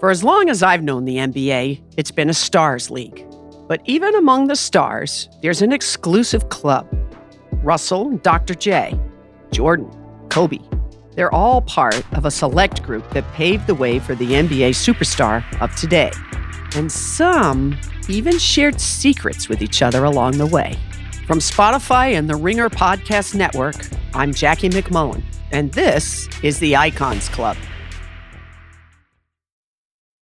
For as long as I've known the NBA, it's been a stars league. But even among the stars, there's an exclusive club. Russell, Dr. J, Jordan, Kobe. They're all part of a select group that paved the way for the NBA superstar of today. And some even shared secrets with each other along the way. From Spotify and the Ringer Podcast Network, I'm Jackie MacMullan, and this is the Icons Club.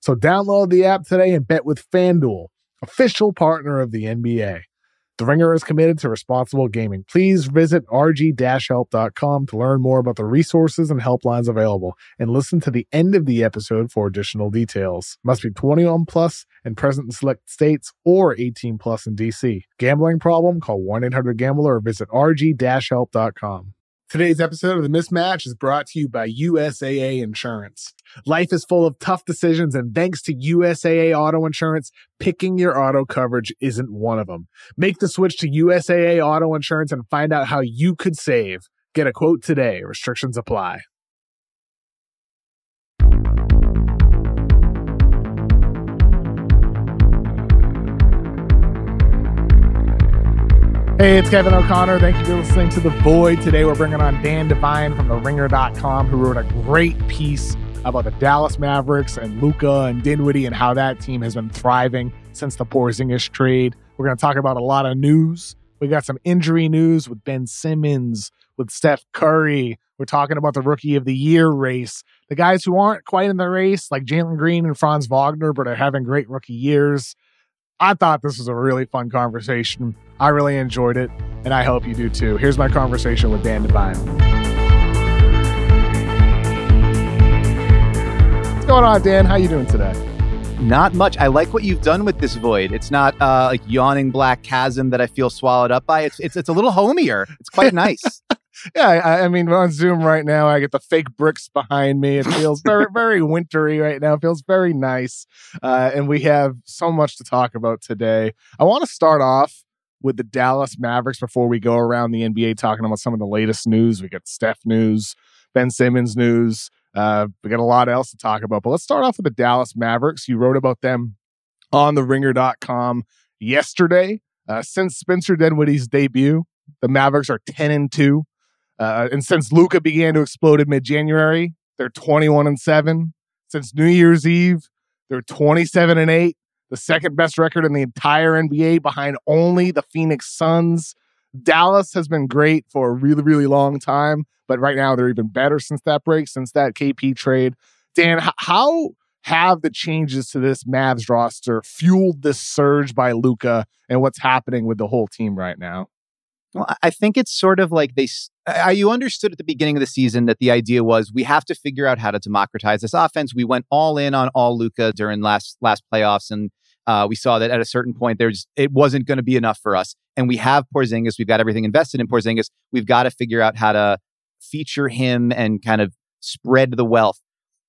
So download the app today and bet with FanDuel, official partner of the NBA. The Ringer is committed to responsible gaming. Please visit rg-help.com to learn more about the resources and helplines available and listen to the end of the episode for additional details. Must be 21 plus and present in select states or 18 plus in DC. Gambling problem? Call 1-800-GAMBLER or visit rg-help.com. Today's episode of The Mismatch is brought to you by USAA Insurance. Life is full of tough decisions, and thanks to USAA Auto Insurance, picking your auto coverage isn't one of them. Make the switch to USAA Auto Insurance and find out how you could save. Get a quote today. Restrictions apply. Hey, it's Kevin O'Connor. Thank you for listening to The Void. Today we're bringing on Dan Devine from TheRinger.com, who wrote a great piece about the Dallas Mavericks and Luka and Dinwiddie and how that team has been thriving since the Porzingis trade. We're going to talk about a lot of news. We got some injury news with Ben Simmons, with Steph Curry. We're talking about the Rookie of the Year race. The guys who aren't quite in the race, like Jalen Green and Franz Wagner, but are having great rookie years. I thought this was a really fun conversation. I really enjoyed it, and I hope you do too. Here's my conversation with Dan Devine. What's going on, Dan? How you doing today? Not much. I like what you've done with this void. It's not uh, like yawning black chasm that I feel swallowed up by. It's it's it's a little homier. It's quite nice. Yeah, I, I, mean, we're on Zoom right now. I get the fake bricks behind me. It feels very, very wintry right now. It feels very nice. Uh, and we have so much to talk about today. I want to start off with the Dallas Mavericks before we go around the NBA talking about some of the latest news. We got Steph news, Ben Simmons news. Uh, we got a lot else to talk about. But let's start off with the Dallas Mavericks. You wrote about them on the ringer.com yesterday. Uh, since Spencer Dinwiddie's debut, the Mavericks are 10 and 2. Uh, and since Luka began to explode in mid January, they're 21 and 7. Since New Year's Eve, they're 27 and 8, the second best record in the entire NBA behind only the Phoenix Suns. Dallas has been great for a really, really long time, but right now they're even better since that break, since that KP trade. Dan, how have the changes to this Mavs roster fueled this surge by Luka and what's happening with the whole team right now? Well, I think it's sort of like they. Uh, you understood at the beginning of the season that the idea was we have to figure out how to democratize this offense. We went all in on all Luka during last last playoffs, and uh, we saw that at a certain point there's it wasn't going to be enough for us. And we have Porzingis. We've got everything invested in Porzingis. We've got to figure out how to feature him and kind of spread the wealth.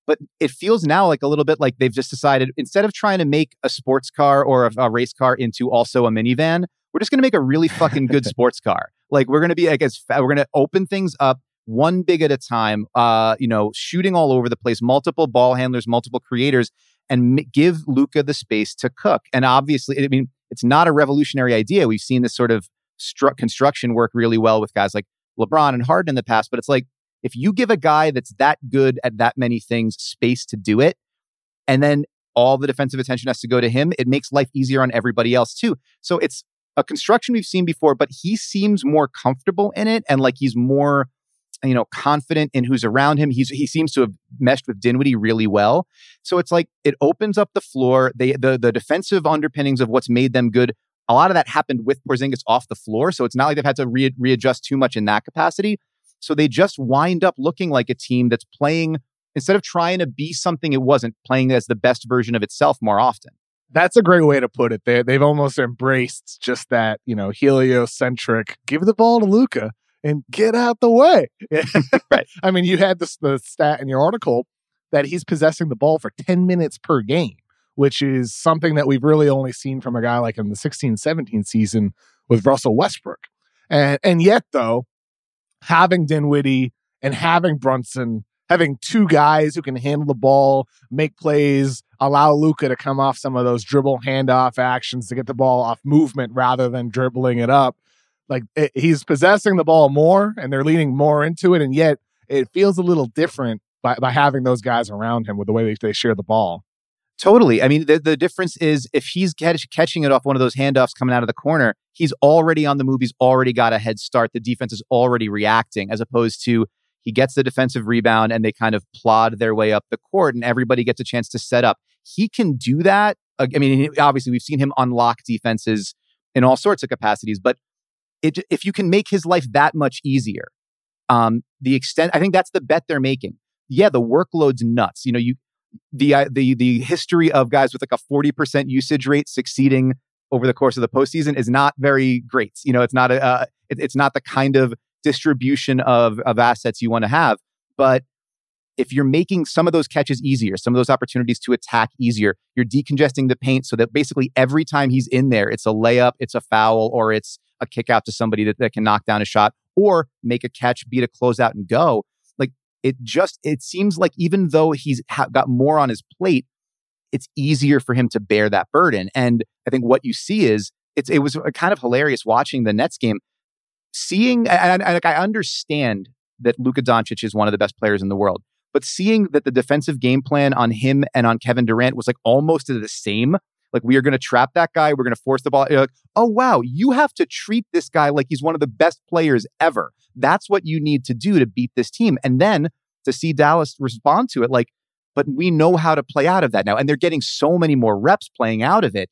But it feels now like a little bit like they've just decided instead of trying to make a sports car or a, a race car into also a minivan, we're just going to make a really fucking good sports car. Like we're going to be like as we're going to open things up one big at a time. Uh, you know, shooting all over the place, multiple ball handlers, multiple creators, and m- give Luka the space to cook. And obviously, I mean, it's not a revolutionary idea. We've seen this sort of stru- construction work really well with guys like LeBron and Harden in the past. But it's like if you give a guy that's that good at that many things space to do it, and then all the defensive attention has to go to him, it makes life easier on everybody else too. So it's a construction we've seen before, but he seems more comfortable in it and like he's more, you know, confident in who's around him. He's he seems to have meshed with Dinwiddie really well. So it's like it opens up the floor. They the the defensive underpinnings of what's made them good. A lot of that happened with Porzingis off the floor, so it's not like they've had to re- readjust too much in that capacity. So they just wind up looking like a team that's playing instead of trying to be something it wasn't, playing as the best version of itself more often. That's a great way to put it. They they've almost embraced just that, you know, heliocentric. Give the ball to Luka and get out the way. right. I mean, you had this the stat in your article that he's possessing the ball for 10 minutes per game, which is something that we've really only seen from a guy like in the 16-17 season with Russell Westbrook. And and yet though, having Dinwiddie and having Brunson having two guys who can handle the ball, make plays, allow Luka to come off some of those dribble handoff actions to get the ball off movement rather than dribbling it up. Like it, he's possessing the ball more and they're leaning more into it. And yet it feels a little different by, by having those guys around him with the way they, they share the ball. Totally. I mean, the, the difference is if he's catch, catching it off one of those handoffs coming out of the corner, he's already on the move. He's already got a head start. The defense is already reacting, as opposed to he gets the defensive rebound and they kind of plod their way up the court and everybody gets a chance to set up. He can do that. I mean, obviously, we've seen him unlock defenses in all sorts of capacities, but it, if you can make his life that much easier, um, the extent, I think that's the bet they're making. Yeah, the workload's nuts. You know, you, the, uh, the, the history of guys with like a 40% usage rate succeeding over the course of the postseason is not very great. You know, it's not a, uh, it, it's not the kind of distribution of, of assets you want to have. But if you're making some of those catches easier, some of those opportunities to attack easier, you're decongesting the paint so that basically every time he's in there, it's a layup, it's a foul, or it's a kick out to somebody that, that can knock down a shot or make a catch, beat a closeout and go. Like it just, it seems like even though he's ha- got more on his plate, it's easier for him to bear that burden. And I think what you see is it's, it was uh, kind of hilarious watching the Nets game seeing, and, and, I understand that Luka Doncic is one of the best players in the world, but seeing that the defensive game plan on him and on Kevin Durant was like almost the same. Like we are going to trap that guy. We're going to force the ball. You're like, oh wow, you have to treat this guy like he's one of the best players ever. That's what you need to do to beat this team. And then to see Dallas respond to it, like, but we know how to play out of that now. And they're getting so many more reps playing out of it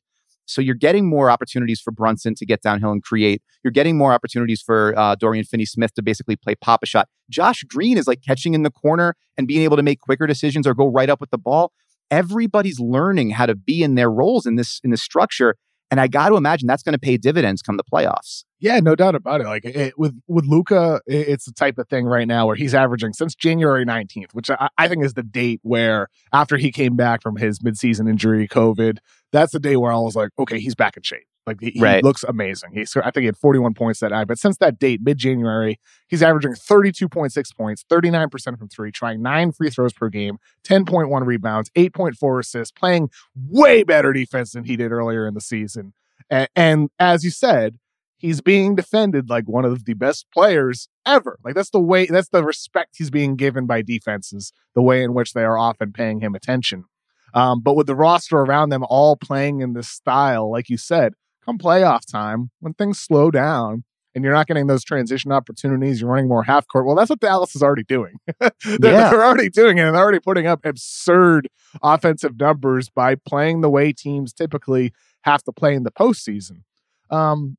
so you're getting more opportunities for Brunson to get downhill and create. You're getting more opportunities for uh, Dorian Finney Smith to basically play pop a shot. Josh Green is like catching in the corner and being able to make quicker decisions or go right up with the ball. Everybody's learning how to be in their roles in this in this structure. And I got to imagine that's going to pay dividends come the playoffs. Yeah, no doubt about it. Like it, with with Luka, it's the type of thing right now where he's averaging since January nineteenth, which I, I, think is the date where after he came back from his midseason injury, COVID, that's the day where I was like, okay, he's back in shape. Like he, he right. looks amazing. He's I think he had 41 points that night. But since that date, mid January, he's averaging 32.6 points, 39% from three, trying nine free throws per game, 10.1 rebounds, 8.4 assists, playing way better defense than he did earlier in the season. and, and as you said, he's being defended like one of the best players ever. Like that's the way that's the respect he's being given by defenses, the way in which they are often paying him attention. Um, but with the roster around them all playing in this style, like you said, come playoff time, when things slow down and you're not getting those transition opportunities, you're running more half court. Well, that's what Dallas is already doing. they're, yeah. they're already doing it and they're already putting up absurd offensive numbers by playing the way teams typically have to play in the postseason. Um,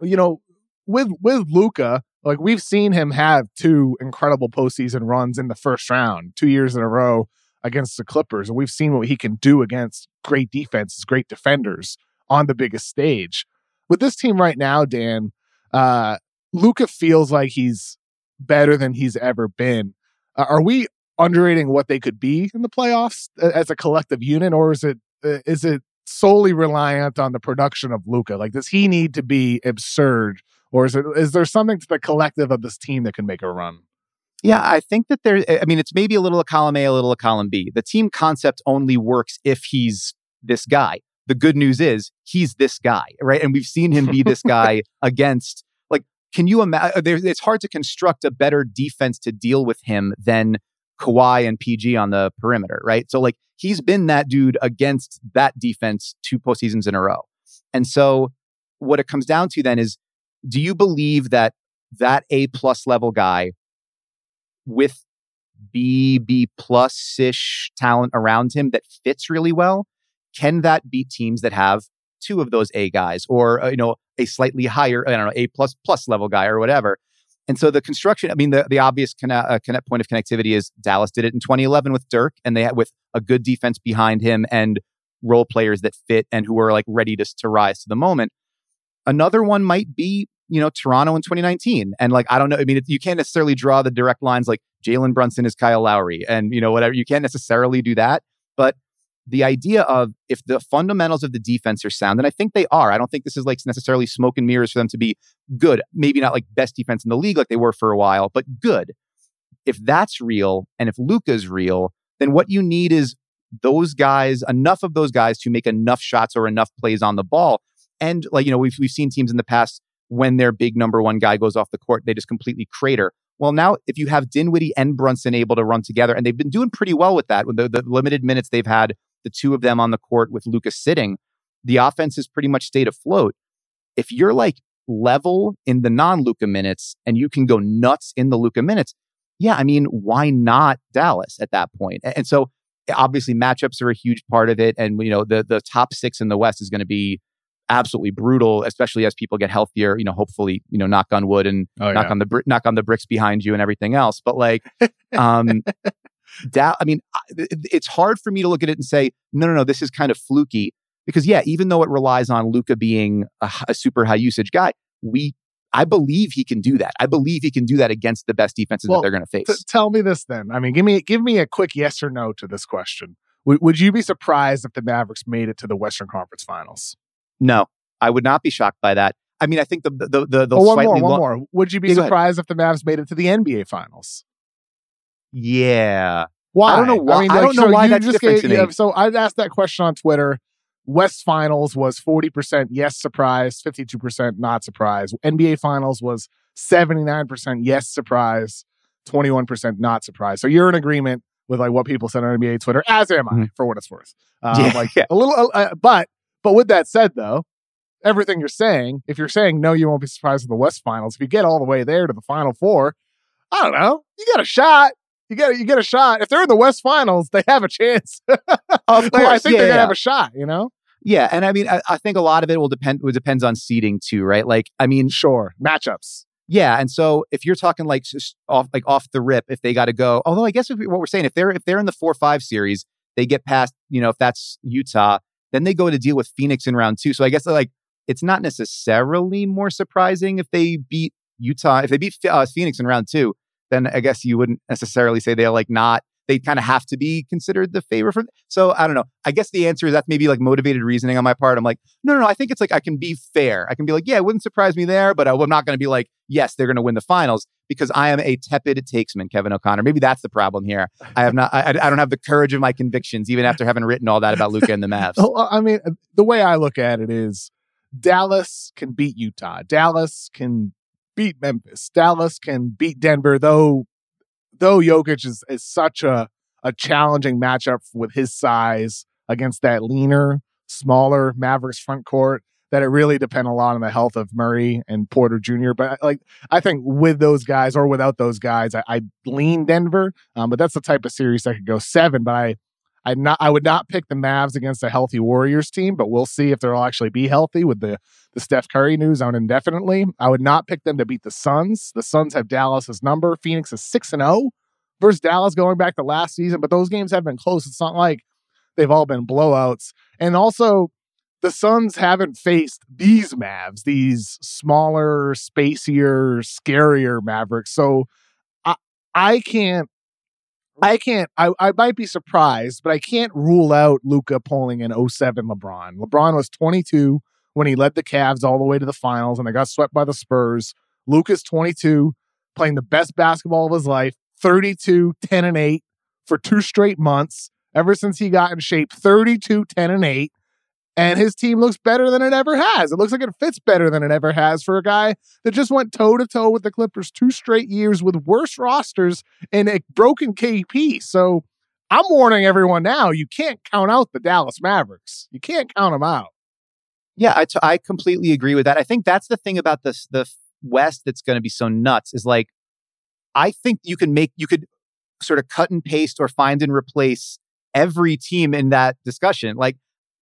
you know, with with Luka, like we've seen him have two incredible postseason runs in the first round, two years in a row against the Clippers, and we've seen what he can do against great defenses, great defenders on the biggest stage. With this team right now, Dan, uh, Luka feels like he's better than he's ever been. Uh, are we underrating what they could be in the playoffs as a collective unit, or is it uh, is it solely reliant on the production of Luka? Like, does he need to be absurd, or is it is there something to the collective of this team that can make a run? Yeah, I think that there. I mean, it's maybe a little of column A, a little of column B. The team concept only works if he's this guy. The good news is he's this guy, right? And we've seen him be this guy against. Like, can you imagine? Uh, it's hard to construct a better defense to deal with him than Kawhi and PG on the perimeter, right? So, like, he's been that dude against that defense two postseasons in a row. And so what it comes down to then is do you believe that that A plus level guy with B, B plus ish talent around him that fits really well, can that beat teams that have two of those A guys or, uh, you know, a slightly higher, I don't know, A plus plus level guy or whatever? And so the construction, I mean, the, the obvious connect, uh, connect point of connectivity is Dallas did it in 2011 with Dirk and they had with a good defense behind him and role players that fit and who are like ready to, to rise to the moment. Another one might be, you know, Toronto in 2019. And like, I don't know. I mean, it, you can't necessarily draw the direct lines like Jalen Brunson is Kyle Lowry and, you know, whatever. You can't necessarily do that. The idea of if the fundamentals of the defense are sound, and I think they are. I don't think this is like necessarily smoke and mirrors for them to be good. Maybe not like best defense in the league like they were for a while, but good. If that's real and if Luka's real, then what you need is those guys, enough of those guys to make enough shots or enough plays on the ball. And like, you know, we've, we've seen teams in the past when their big number one guy goes off the court, they just completely crater. Well, now if you have Dinwiddie and Brunson able to run together, and they've been doing pretty well with that, with the, the limited minutes they've had, the two of them on the court with Luka's sitting, the offense has pretty much stayed afloat. If you're like level in the non Luka minutes and you can go nuts in the Luka minutes, yeah, I mean, why not Dallas at that point? And so obviously matchups are a huge part of it. And, you know, the, the top six in the West is going to be absolutely brutal, especially as people get healthier, you know, hopefully, you know, knock on wood and oh, knock yeah. on the, knock on the bricks behind you and everything else. But like, um, da- I mean, it's hard for me to look at it and say, no, no, no, this is kind of fluky because yeah, even though it relies on Luka being a, a super high usage guy, we I believe he can do that. I believe he can do that against the best defenses well, that they're going to face. T- tell me this then. I mean, give me give me a quick yes or no to this question. W- would you be surprised if the Mavericks made it to the Western Conference Finals? No, I would not be shocked by that. I mean, I think the the the, the oh, one more, one more. Would you be yeah, surprised if the Mavs made it to the NBA Finals? Yeah. Why? I don't know why. I, mean, like, I don't know so why that's different gave, yeah, So I asked that question on Twitter. West Finals was 40% yes, surprise, 52% not surprise. NBA Finals was 79% yes, surprise, 21% not surprise. So you're in agreement with like what people said on NBA Twitter, as am I, mm-hmm. for what it's worth. Um, yeah, like yeah. a little, uh, uh, but but with that said, though, everything you're saying, if you're saying no, you won't be surprised with the West Finals. If you get all the way there to the Final Four, I don't know, you got a shot you get you get a shot. If they're in the West Finals, they have a chance. of course, I think yeah, they're gonna have a shot. You know. Yeah, and I mean, I, I, think a lot of it will depend. It depends on seeding too, right? Like, I mean, sure, matchups. Yeah, and so if you're talking like off like off the rip, if they got to go, although I guess we, what we're saying, if they're if they're in the four five series, they get past, you know, if that's Utah, then they go to deal with Phoenix in round two. So I guess like it's not necessarily more surprising if they beat Utah, if they beat uh, Phoenix in round two, then I guess you wouldn't necessarily say they're like not they kind of have to be considered the favorite for. So I don't know. I guess the answer is that's maybe like motivated reasoning on my part. I'm like, no, no, no. I think it's like I can be fair. I can be like, yeah, it wouldn't surprise me there, but I'm not going to be like, yes, they're going to win the finals because I am a tepid takesman, Kevin O'Connor. Maybe that's the problem here. I have not. I, I don't have the courage of my convictions, even after having written all that about Luka and the Mavs. well, I mean, uh, the way I look at it is. Dallas can beat Utah. Dallas can beat Memphis. Dallas can beat Denver, though though Jokic is, is such a, a challenging matchup with his size against that leaner, smaller Mavericks front court, that it really depend a lot on the health of Murray and Porter Jr. But like I think with those guys or without those guys, I, I lean Denver. Um, but that's the type of series that could go seven. But I I not I would not pick the Mavs against a healthy Warriors team, but we'll see if they'll actually be healthy with the the Steph Curry news on indefinitely. I would not pick them to beat the Suns. The Suns have Dallas's number. Phoenix is 6 and 0 versus Dallas going back to last season, but those games have been close. It's not like they've all been blowouts. And also, the Suns haven't faced these Mavs, these smaller, spacier, scarier Mavericks. So I I can't I can't I, I might be surprised, but I can't rule out Luka pulling an 07 LeBron. LeBron was 22 when he led the Cavs all the way to the finals and they got swept by the Spurs. Luka's 22, playing the best basketball of his life, 32, 10 and 8 for two straight months ever since he got in shape, 32, 10 and 8. And his team looks better than it ever has. It looks like it fits better than it ever has for a guy that just went toe to toe with the Clippers two straight years with worse rosters and a broken KP. So I'm warning everyone now you can't count out the Dallas Mavericks. You can't count them out. Yeah, I, t- I completely agree with that. I think that's the thing about this the West that's going to be so nuts is like I think you can make you could sort of cut and paste or find and replace every team in that discussion. Like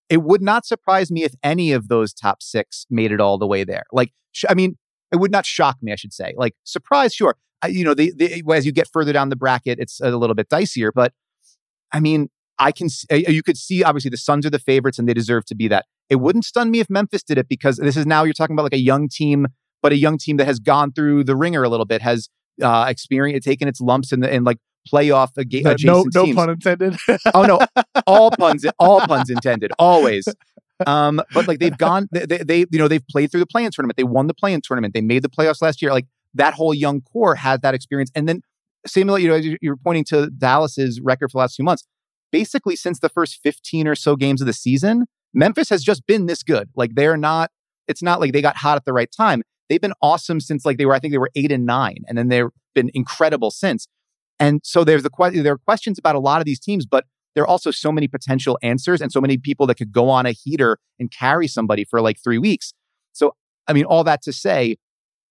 it would not surprise me if any of those top 6 made it all the way there. Like sh- I mean, it would not shock me, I should say. Like surprise, sure. I, you know, the, the as you get further down the bracket, it's a little bit dicier, but I mean, I can you could see obviously the Suns are the favorites and they deserve to be that. It wouldn't stun me if Memphis did it because this is now you're talking about like a young team, but a young team that has gone through the ringer a little bit, has uh experienced taken its lumps the in like playoff aga- adjacent no, teams. no pun intended. oh no, all puns, all puns intended, always. Um, but like they've gone, they, they, they, you know, they've played through the play-in tournament. They won the play-in tournament. They made the playoffs last year. Like that whole young core had that experience. And then, similar, you know, you're pointing to Dallas's record for the last few months. Basically, since the first 15 or so games of the season, Memphis has just been this good. Like they're not. It's not like they got hot at the right time. They've been awesome since like they were. I think they were eight and nine, and then they've been incredible since. And so there's the que- there are questions about a lot of these teams, but there are also so many potential answers and so many people that could go on a heater and carry somebody for like three weeks. So, I mean, all that to say,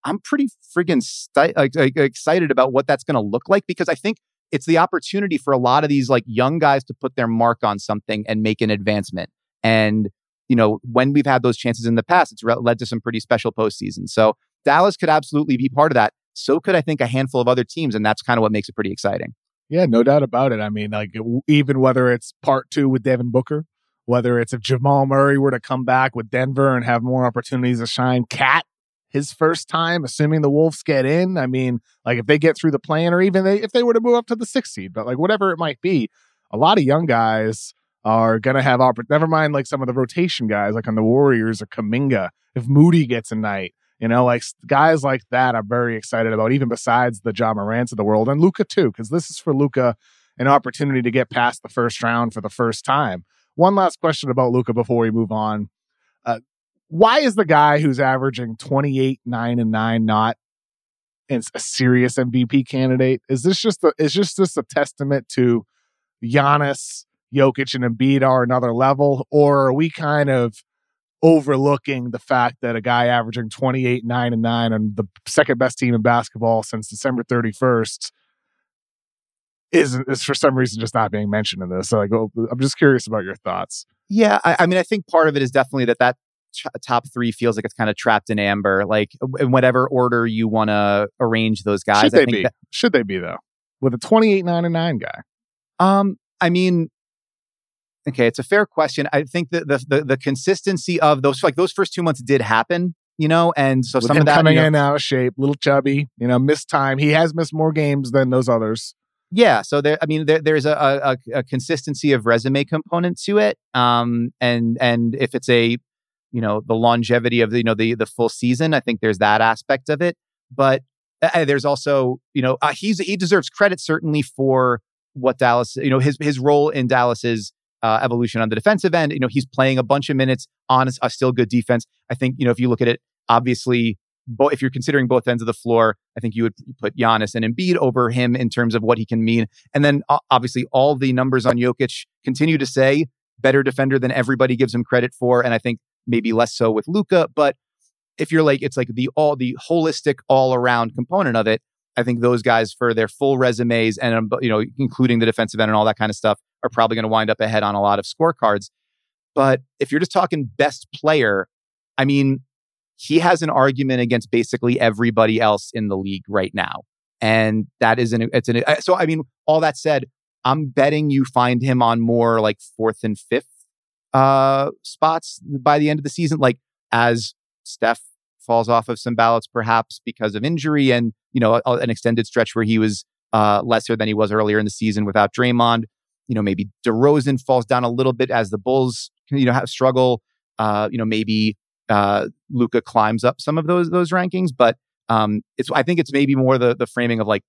I'm pretty friggin' sti- like, like, excited about what that's going to look like because I think it's the opportunity for a lot of these like young guys to put their mark on something and make an advancement. And, you know, when we've had those chances in the past, it's re- led to some pretty special postseasons. So Dallas could absolutely be part of that. So could I think a handful of other teams. And that's kind of what makes it pretty exciting. Yeah, no doubt about it. I mean, like even whether it's part two with Devin Booker, whether it's if Jamal Murray were to come back with Denver and have more opportunities to shine, KAT his first time, assuming the Wolves get in. I mean, like if they get through the play-in, or even they, if they were to move up to the sixth seed, but like whatever it might be, a lot of young guys are gonna have opportunity. Never mind, like some of the rotation guys, like on the Warriors or Kuminga. If Moody gets a night, you know, like guys like that, I'm very excited about, even besides the Ja Morants of the world and Luka too, because this is for Luka an opportunity to get past the first round for the first time. One last question about Luka before we move on. Uh, why is the guy who's averaging 28, 9, and 9 not a serious MVP candidate? Is this just a, is just this a testament to Giannis, Jokic, and Embiid are another level, or are we kind of overlooking the fact that a guy averaging 28, 9, and 9 on the second best team in basketball since December 31st is, is for some reason just not being mentioned in this. So like, I'm just curious about your thoughts. Yeah, I, I mean, I think part of it is definitely that that top three feels like it's kind of trapped in amber. Like in whatever order you want to arrange those guys. Should they I think be? that- Should they be though? With a 28, 9, and 9 guy. Um, I mean, okay, it's a fair question. I think that the, the the consistency of those like those first two months did happen, you know, and so With some of that coming you know, in out of shape, little chubby, you know, missed time. He has missed more games than those others. Yeah, so there, I mean, there, there's a, a, a consistency of resume component to it, um, and and if it's a, you know, the longevity of the, you know the the full season, I think there's that aspect of it. But uh, there's also, you know, uh, he's he deserves credit certainly for what Dallas, you know, his his role in Dallas's uh, evolution on the defensive end. You know, he's playing a bunch of minutes on a, still good defense. I think, you know, if you look at it, obviously bo- if you're considering both ends of the floor, I think you would put Giannis and Embiid over him in terms of what he can mean. And then uh, obviously all the numbers on Jokic continue to say better defender than everybody gives him credit for. And I think maybe less so with Luka. But if you're like, it's like the all the holistic all around component of it. I think those guys for their full resumes and um, you know including the defensive end and all that kind of stuff are probably going to wind up ahead on a lot of scorecards. But if you're just talking best player, I mean, he has an argument against basically everybody else in the league right now. And that is an, it's an, so I mean, all that said, I'm betting you find him on more like fourth and fifth uh, spots by the end of the season. Like as Steph falls off of some ballots, perhaps because of injury and, you know, a, an extended stretch where he was uh, lesser than he was earlier in the season without Draymond. You know, maybe DeRozan falls down a little bit as the Bulls, you know, have struggle. Uh, you know, maybe uh, Luka climbs up some of those those rankings, but um, it's I think it's maybe more the the framing of like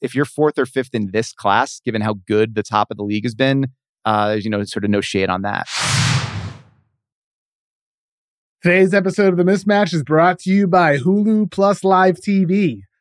if you're fourth or fifth in this class, given how good the top of the league has been, uh, there's you know sort of no shade on that. Today's episode of The Mismatch is brought to you by Hulu Plus Live TV.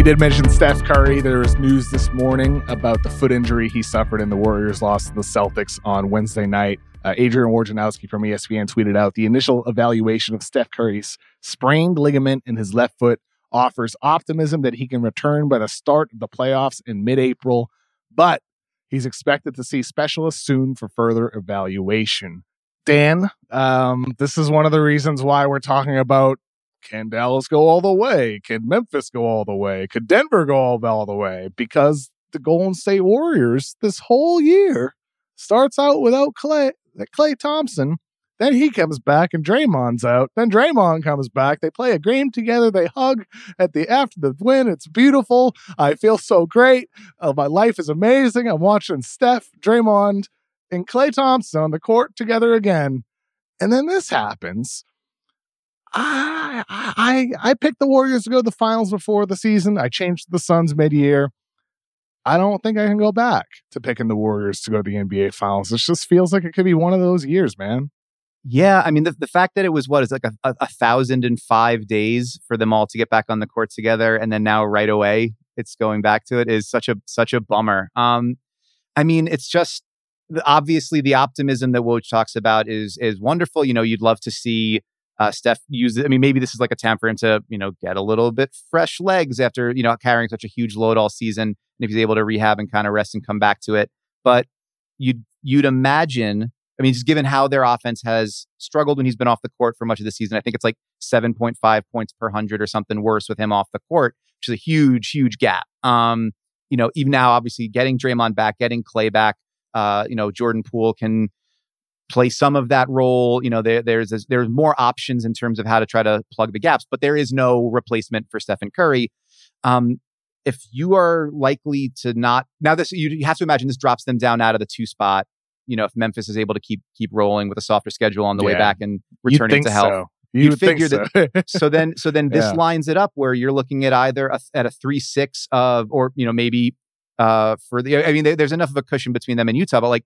We did mention Steph Curry. There was news this morning about the foot injury he suffered in the Warriors' loss to the Celtics on Wednesday night. Uh, Adrian Wojnarowski from ESPN tweeted out the initial evaluation of Steph Curry's sprained ligament in his left foot offers optimism that he can return by the start of the playoffs in mid April, but he's expected to see specialists soon for further evaluation. Dan, um, this is one of the reasons why we're talking about can Dallas go all the way? Can Memphis go all the way? Could Denver go all, all the way? Because the Golden State Warriors this whole year starts out without Klay, Clay Thompson. Then he comes back and Draymond's out. Then Draymond comes back. They play a game together. They hug at the after the win. It's beautiful. I feel so great. Uh, my life is amazing. I'm watching Steph, Draymond, and Klay Thompson on the court together again. And then this happens. I, I I picked the Warriors to go to the finals before the season. I changed the Suns mid year. I don't think I can go back to picking the Warriors to go to the NBA finals. It just feels like it could be one of those years, man. Yeah, I mean the, the fact that it was what is like a, a, a thousand and five days for them all to get back on the court together, and then now right away it's going back to it is such a such a bummer. Um, I mean it's just obviously the optimism that Woj talks about is is wonderful. You know, you'd love to see uh, Steph use it. I mean, maybe this is like a time for him to, you know, get a little bit fresh legs after, you know, carrying such a huge load all season. And if he's able to rehab and kind of rest and come back to it. But you'd, you'd imagine, I mean, just given how their offense has struggled when he's been off the court for much of the season, I think it's like 7.5 points per hundred or something worse with him off the court, which is a huge, huge gap. Um, you know, even now, obviously getting Draymond back, getting Klay back, uh, you know, Jordan Poole can play some of that role. You know, there, there's there's more options in terms of how to try to plug the gaps, but there is no replacement for Stephen Curry. Um, if you are likely to not now, this you, have to imagine this drops them down out of the two spot. You know, if Memphis is able to keep keep rolling with a softer schedule on the yeah. way back and returning to health. So. You figure so. that. so then, so then this yeah. lines it up where you're looking at either a, at a three six of, or you know maybe uh for the. I mean, there's enough of a cushion between them and Utah, but like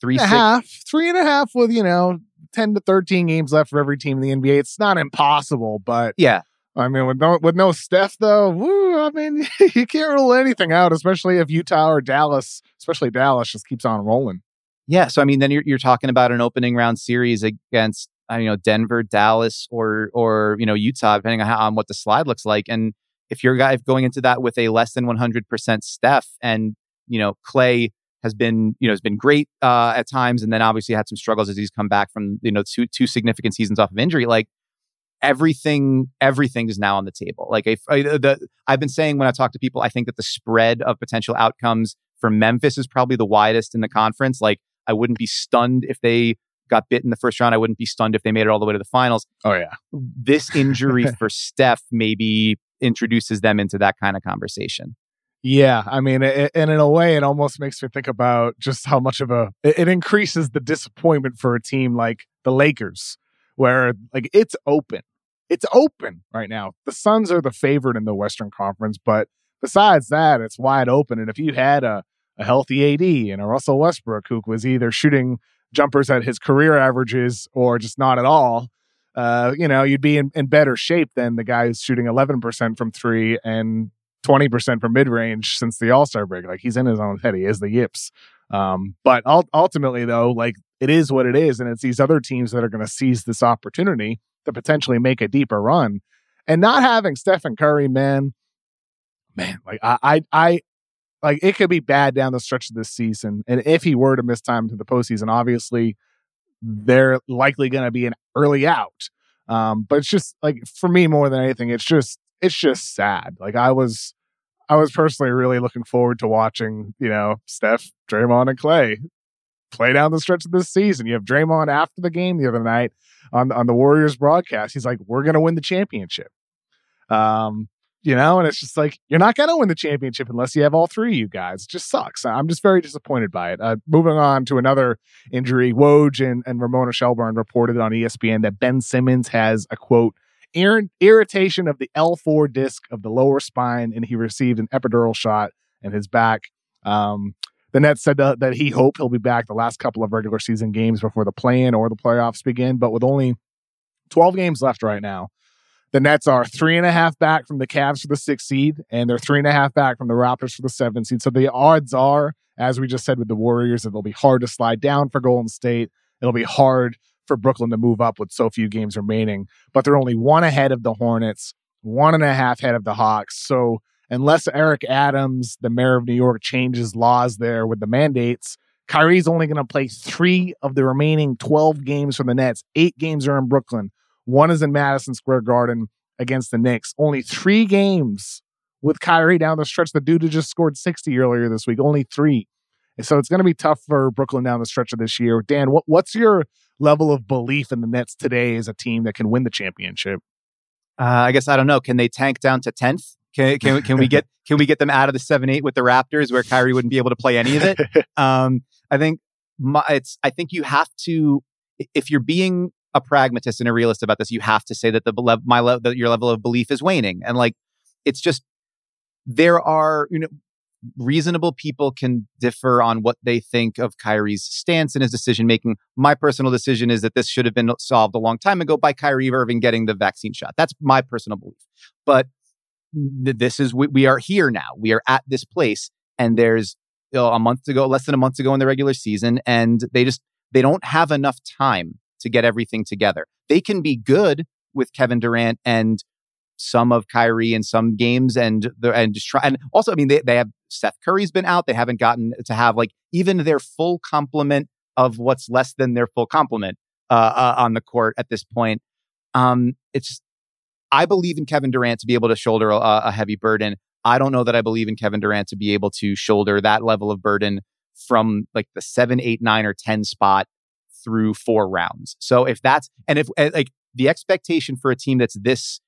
three and a half, three and a half with you know ten to thirteen games left for every team in the NBA. It's not impossible, but yeah. I mean, with no with no Steph though, woo, I mean, you can't rule anything out, especially if Utah or Dallas, especially Dallas, just keeps on rolling. Yeah, so I mean, then you're you're talking about an opening round series against uh, you know Denver, Dallas, or or you know Utah, depending on how on what the slide looks like. And if you're guy going into that with a less than 100 percent Steph, and you know Klay has been you know has been great uh, at times, and then obviously had some struggles as he's come back from you know two two significant seasons off of injury. Like everything, everything is now on the table. Like if uh, the I've been saying when I talk to people, I think that the spread of potential outcomes for Memphis is probably the widest in the conference. Like I wouldn't be stunned if they got bit in the first round. I wouldn't be stunned if they made it all the way to the finals. Oh yeah, this injury for Steph maybe introduces them into that kind of conversation. Yeah, I mean, it, and in a way, it almost makes me think about just how much of a it, increases the disappointment for a team like the Lakers, where like it's open, it's open right now. The Suns are the favorite in the Western Conference, but besides that, it's wide open. And if you had a a healthy AD and a Russell Westbrook who was either shooting jumpers at his career averages or just not at all, uh, you know, you'd be in, in better shape than the guy who's shooting 11% from three and 20% from mid range since the All Star break. Like he's in his own head. He is the yips. Um, but ultimately, though, like it is what it is. And it's these other teams that are going to seize this opportunity to potentially make a deeper run. And not having Stephen Curry, man, man, like I, I, I, like it could be bad down the stretch of this season. And if he were to miss time to the postseason, obviously they're likely going to be an early out. Um, but it's just like for me more than anything, it's just it's just sad. Like I was I was personally really looking forward to watching, you know, Steph, Draymond, and Klay play down the stretch of this season. You have Draymond after the game the other night on on the Warriors broadcast. He's like, "We're going to win the championship." Um, you know, and it's just like you're not going to win the championship unless you have all three of you guys. It just sucks. I'm just very disappointed by it. Uh, moving on to another injury, Woj and, and Ramona Shelburne reported on ESPN that Ben Simmons has a quote ir- irritation of the L4 disc of the lower spine, and he received an epidural shot in his back. Um, the Nets said that, that he hoped he'll be back the last couple of regular season games before the play-in or the playoffs begin, but with only 12 games left right now, The Nets are three and a half back from the Cavs for the sixth seed, and they're three and a half back from the Raptors for the seventh seed. So the odds are, as we just said with the Warriors, it'll be hard to slide down for Golden State. It'll be hard for Brooklyn to move up with so few games remaining, but they're only one ahead of the Hornets, one and a half ahead of the Hawks. So unless Eric Adams, the mayor of New York, changes laws there with the mandates, Kyrie's only going to play three of the remaining 12 games for the Nets. Eight games are in Brooklyn. One is in Madison Square Garden against the Knicks. Only three games with Kyrie down the stretch. The dude who just scored 60 earlier this week, only three. So it's going to be tough for Brooklyn down the stretch of this year. Dan, what, what's your level of belief in the Nets today as a team that can win the championship? Uh, I guess I don't know. Can they tank down to tenth? Can can can we get can we get them out of the seven eight with the Raptors where Kyrie wouldn't be able to play any of it? Um, I think my, it's I think you have to if you're being a pragmatist and a realist about this, you have to say that the my that your level of belief is waning, and like it's just there are you know reasonable people can differ on what they think of Kyrie's stance and his decision making. My personal decision is that this should have been solved a long time ago by Kyrie Irving getting the vaccine shot. That's my personal belief. But this is we, are here now. We are at this place, and there's you know, a month to go, less than a month to go in the regular season, and they just they don't have enough time to get everything together. They can be good with Kevin Durant and some of Kyrie in some games and the and just try and also I mean they they have Seth Curry's been out. They haven't gotten to have like even their full complement of what's less than their full complement uh, uh, on the court at this point. Um, it's I believe in Kevin Durant to be able to shoulder a, a heavy burden. I don't know that I believe in Kevin Durant to be able to shoulder that level of burden from like the seven, eight, nine, or 10 spot through four rounds. So if that's, and if eh, like the expectation for a team that's this,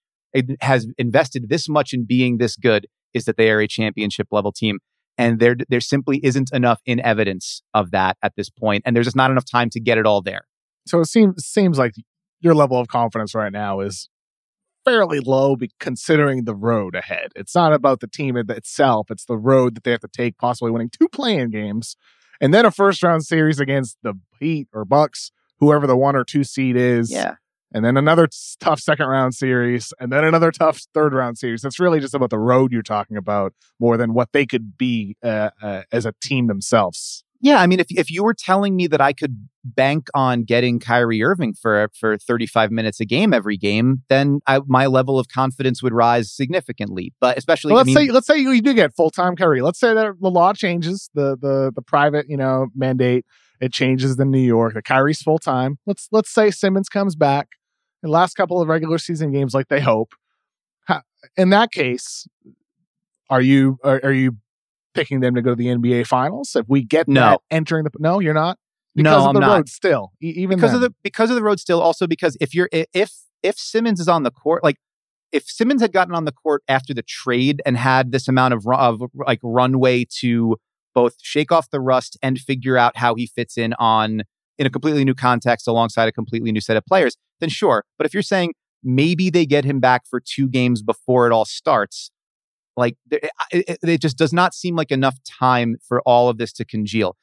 has invested this much in being this good is that they are a championship level team. And there, there simply isn't enough in evidence of that at this point, and there's just not enough time to get it all there. So it seems seems like your level of confidence right now is fairly low considering the road ahead. It's not about the team itself, it's the road that they have to take, possibly winning two playing games and then a first round series against the Heat or Bucks, whoever the one or two seed is. Yeah. And then another tough second round series, and then another tough third round series. It's really just about the road you're talking about more than what they could be uh, uh, as a team themselves. Yeah, I mean, if if you were telling me that I could bank on getting Kyrie Irving for for 35 minutes a game every game, then I, my level of confidence would rise significantly. But especially, well, let's I mean, say let's say you do get full time Kyrie. Let's say that the law changes, the the the private you know mandate it changes in New York. The Kyrie's full time. Let's let's say Simmons comes back the last couple of regular season games like they hope. In that case, are you are, are you picking them to go to the NBA Finals. If we get no. that entering the no, you're not because no, of the I'm road not. still. Even because then. of the because of the road still. Also because if you're if if Simmons is on the court, like if Simmons had gotten on the court after the trade and had this amount of of like runway to both shake off the rust and figure out how he fits in on in a completely new context alongside a completely new set of players, then sure. But if you're saying maybe they get him back for two games before it all starts, like it, it, it just does not seem like enough time for all of this to congeal.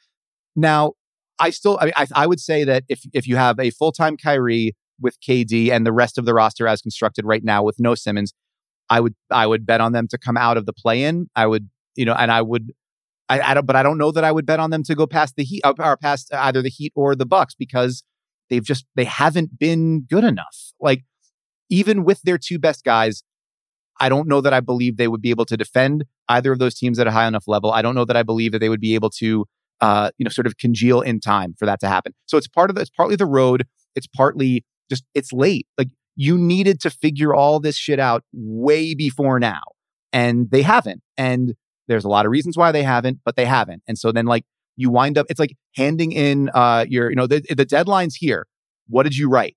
Now, I still, I, I, I would say that if if you have a full time Kyrie with KD and the rest of the roster as constructed right now with no Simmons, I would I would bet on them to come out of the play in. I would, you know, and I would. I, I don't, but I don't know that I would bet on them to go past the Heat or past either the Heat or the Bucks because they've just they haven't been good enough. Like even with their two best guys, I don't know that I believe they would be able to defend either of those teams at a high enough level. I don't know that I believe that they would be able to, uh, you know, sort of congeal in time for that to happen. So it's part of the, it's partly the road. It's partly just it's late. Like you needed to figure all this shit out way before now, and they haven't. And there's a lot of reasons why they haven't, but they haven't. And so then like you wind up, it's like handing in uh, your, you know, the the deadline's here. What did you write?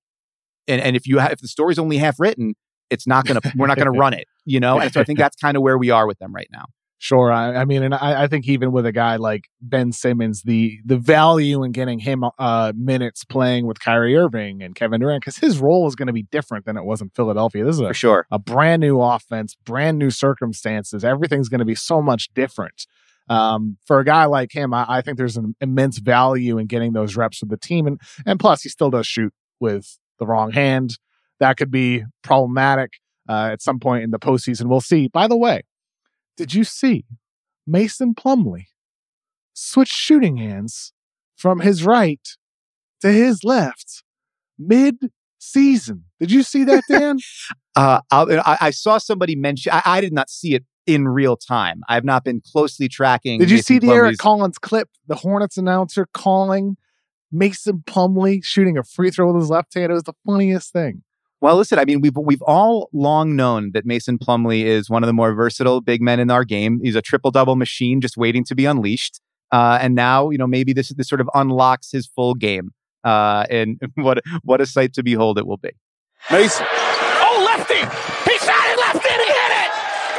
And and if you have if the story's only half written, it's not gonna we're not gonna run it you know and so i think that's kind of where we are with them right now Sure. I, I mean, and I, I, think even with a guy like Ben Simmons, the the value in getting him uh, minutes playing with Kyrie Irving and Kevin Durant, because his role is going to be different than it was in Philadelphia. This is a, For sure. a brand new offense, brand new circumstances. Everything's going to be so much different. Um, for a guy like him, I, I think there's an immense value in getting those reps with the team, and and plus he still does shoot with the wrong hand. That could be problematic. uh, at some point in the postseason. We'll see. By the way, did you see Mason Plumlee switch shooting hands from his right to his left mid season? Did you see that, Dan? uh, I, I, saw somebody mention. I, I, did not see it in real time. I have not been closely tracking. Did you Mason see the Plumlee's... Eric Collins clip? The Hornets announcer calling Mason Plumlee shooting a free throw with his left hand. It was the funniest thing. Well, listen, I mean, we've we've all long known that Mason Plumlee is one of the more versatile big men in our game. He's a triple double machine, just waiting to be unleashed. Uh, and now, you know, maybe this this sort of unlocks his full game. Uh, and what what a sight to behold it will be. Mason, oh lefty, he shot it left and he hit it.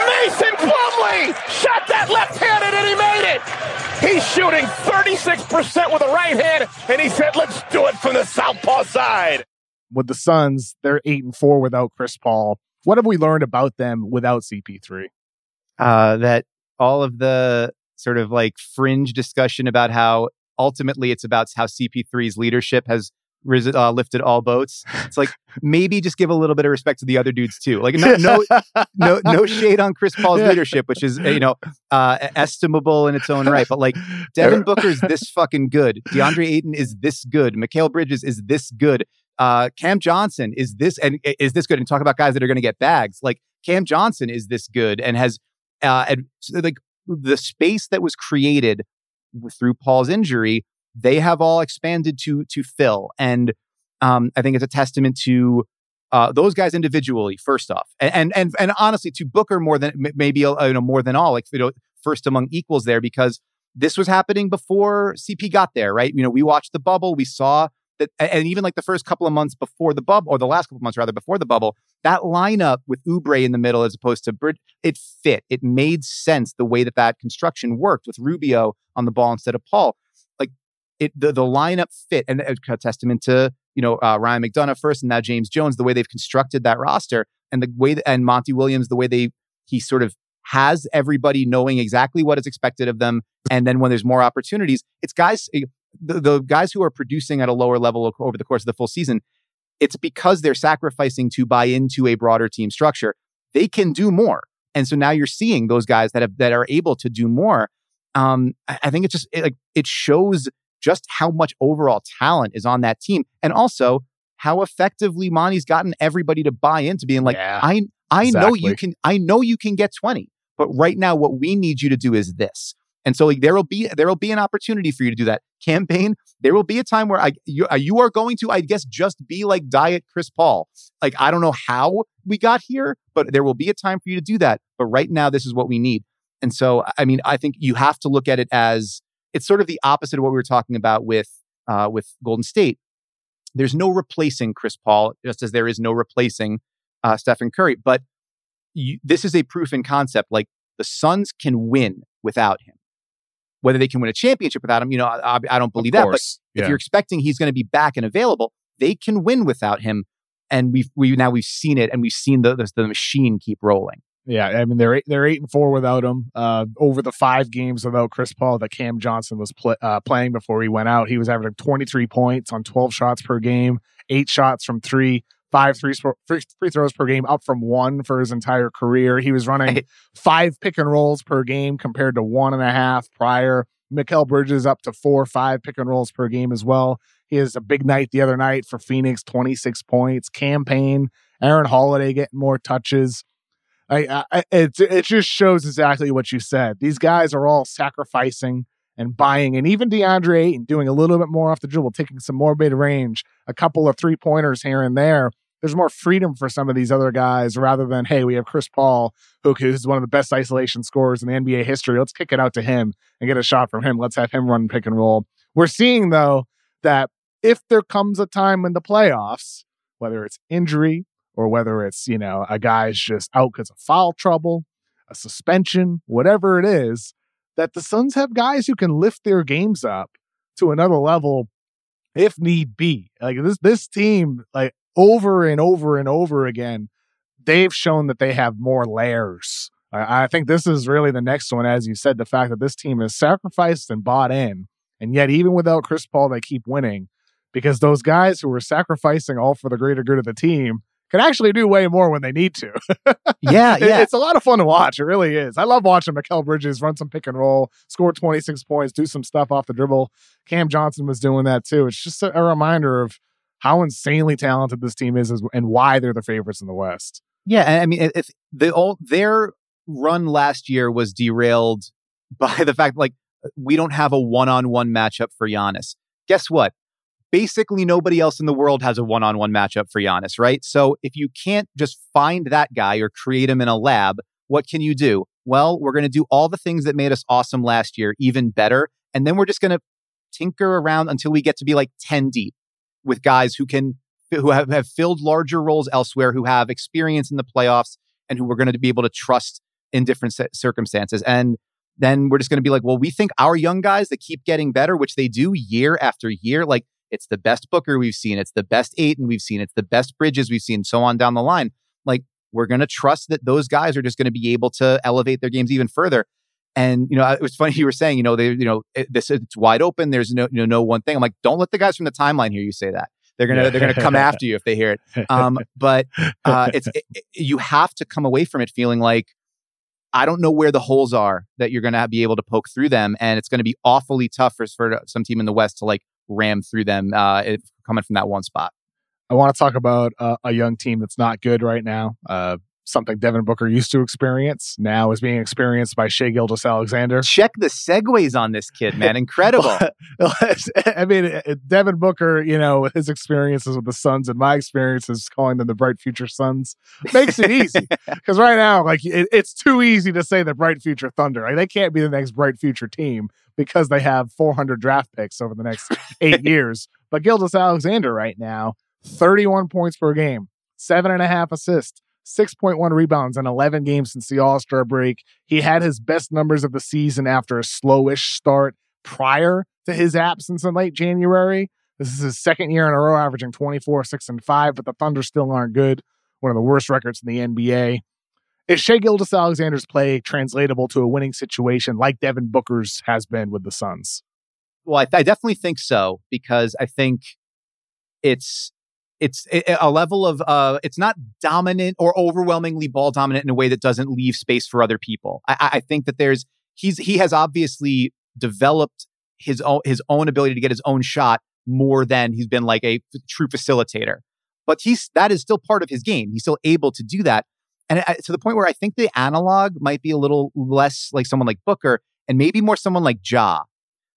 Mason Plumlee shot that left-handed and he made it. He's shooting 36% with the right hand, and he said, "Let's do it from the southpaw side." With the Suns, they're eight and four without Chris Paul. What have we learned about them without CP3? Uh, that all of the sort of like fringe discussion about how ultimately it's about how CP3's leadership has uh, lifted all boats. It's like maybe just give a little bit of respect to the other dudes too. Like no no no no shade on Chris Paul's leadership, which is you know uh, estimable in its own right. But like Devin Booker's this fucking good. DeAndre Ayton is this good. Mikal Bridges is this good uh, Cam Johnson is this and is this good? And talk about guys that are going to get bags. Like Cam Johnson is this good and has uh, and like the space that was created through Paul's injury, they have all expanded to to fill. And um, I think it's a testament to uh, those guys individually. First off, and, and and and honestly, to Booker more than maybe uh, you know more than all, like you know, first among equals there because this was happening before CP got there, right? You know, we watched the bubble, we saw that, and even like the first couple of months before the bubble, or the last couple of months rather before the bubble, that lineup with Oubre in the middle as opposed to Brid, it fit. It made sense the way that that construction worked with Rubio on the ball instead of Paul. Like it, the, the lineup fit, and a testament to you know uh, Ryan McDonough first, and now James Jones, the way they've constructed that roster, and the way that, and Monty Williams, the way they he sort of has everybody knowing exactly what is expected of them. And then when there's more opportunities, it's guys, the, the guys who are producing at a lower level over the course of the full season, it's because they're sacrificing to buy into a broader team structure. They can do more. And so now you're seeing those guys that have that are able to do more. Um, I, I think it's just it, like it shows just how much overall talent is on that team, and also how effectively Monty's gotten everybody to buy into being like, yeah, I I exactly. know you can I know you can get 20, but right now what we need you to do is this. And so like, there will be there will be an opportunity for you to do that. campaign. There will be a time where I you, uh, you are going to I guess just be like diet Chris Paul. Like I don't know how we got here, but there will be a time for you to do that. But right now this is what we need. And so I mean I think you have to look at it as it's sort of the opposite of what we were talking about with uh, with Golden State. There's no replacing Chris Paul, just as there is no replacing uh, Stephen Curry. But you, this is a proof in concept. Like the Suns can win without him. Whether they can win a championship without him, you know, I, I don't believe that. But yeah. if you're expecting he's going to be back and available, they can win without him. And we've we now we've seen it, and we've seen the the, the machine keep rolling. Yeah, I mean they're eight, they're eight and four without him. Uh, over the five games without Chris Paul that Cam Johnson was pl- uh, playing before he went out, he was averaging 23 points on 12 shots per game, eight shots from three, five free, free throws per game, up from one for his entire career. He was running five pick and rolls per game compared to one and a half prior. Mikal Bridges up to four, five pick and rolls per game as well. He has a big night the other night for Phoenix, 26 points. Cam Payne, Aaron Holiday getting more touches. I, I, it, it just shows exactly what you said. These guys are all sacrificing and buying, and even DeAndre Ayton doing a little bit more off the dribble, taking some more mid range, a couple of three pointers here and there. There's more freedom for some of these other guys rather than, hey, we have Chris Paul, who is one of the best isolation scorers in the NBA history. Let's kick it out to him and get a shot from him. Let's have him run pick and roll. We're seeing, though, that if there comes a time in the playoffs, whether it's injury or whether it's, you know, a guy's just out because of foul trouble, a suspension, whatever it is, that the Suns have guys who can lift their games up to another level if need be. Like this this team, like over and over and over again, they've shown that they have more layers. I, I think this is really the next one, as you said, the fact that this team is sacrificed and bought in, and yet even without Chris Paul, they keep winning because those guys who were sacrificing all for the greater good of the team can actually do way more when they need to. yeah, yeah. It's a lot of fun to watch. It really is. I love watching Mikal Bridges run some pick and roll, score 26 points, do some stuff off the dribble. Cam Johnson was doing that too. It's just a, a reminder of how insanely talented this team is and why they're the favorites in the West. Yeah, I mean, if the all their run last year was derailed by the fact like we don't have a one-on-one matchup for Giannis. Guess what? Basically nobody else in the world has a one on one matchup for Giannis, right? So if you can't just find that guy or create him in a lab, what can you do? Well, we're going to do all the things that made us awesome last year even better. And then we're just going to tinker around until we get to be like 10 deep with guys who can, who have, have filled larger roles elsewhere, who have experience in the playoffs, and who we're going to be able to trust in different circumstances. And then we're just going to be like, well, we think our young guys that keep getting better, which they do year after year, like it's the best Booker we've seen. It's the best Ayton we've seen. It's the best Bridges we've seen, so on down the line. Like, we're going to trust that those guys are just going to be able to elevate their games even further. And, you know, it was funny you were saying, you know, they, you know, it, this, it's wide open. There's no, you know, no one thing. I'm like, don't let the guys from the timeline hear you say that. They're gonna, they're gonna come after you if they hear it. Um, but uh, it's, it, it, you have to come away from it feeling like, I don't know where the holes are that you're going to be able to poke through them, and it's going to be awfully tough for, for some team in the West to like ram through them uh, coming from that one spot. I want to talk about uh, a young team that's not good right now. Uh, something Devin Booker used to experience now is being experienced by Shai Gilgeous-Alexander. Check the segues on this kid, man. Incredible. I mean, Devin Booker, you know, his experiences with the Suns and my experiences calling them the Bright Future Suns makes it easy. Because right now, like, it, it's too easy to say the Bright Future Thunder. Like, they can't be the next Bright Future team because they have 400 draft picks over the next eight years. But Gilgeous-Alexander right now, 31 points per game, seven and a half assists, 6.1 rebounds in 11 games since the All Star break. He had his best numbers of the season after a slowish start prior to his absence in late January. This is his second year in a row, averaging 24, 6, and 5, but the Thunder still aren't good. One of the worst records in the NBA. Is Shai Gilgeous-Alexander's play translatable to a winning situation like Devin Booker's has been with the Suns? Well, I, th- I definitely think so because I think it's it's a level of uh, it's not dominant or overwhelmingly ball dominant in a way that doesn't leave space for other people. I, I think that there's he's he has obviously developed his own his own ability to get his own shot more than he's been like a true facilitator. But he's that is still part of his game. He's still able to do that. And I, to the point where I think the analog might be a little less like someone like Booker and maybe more someone like Ja,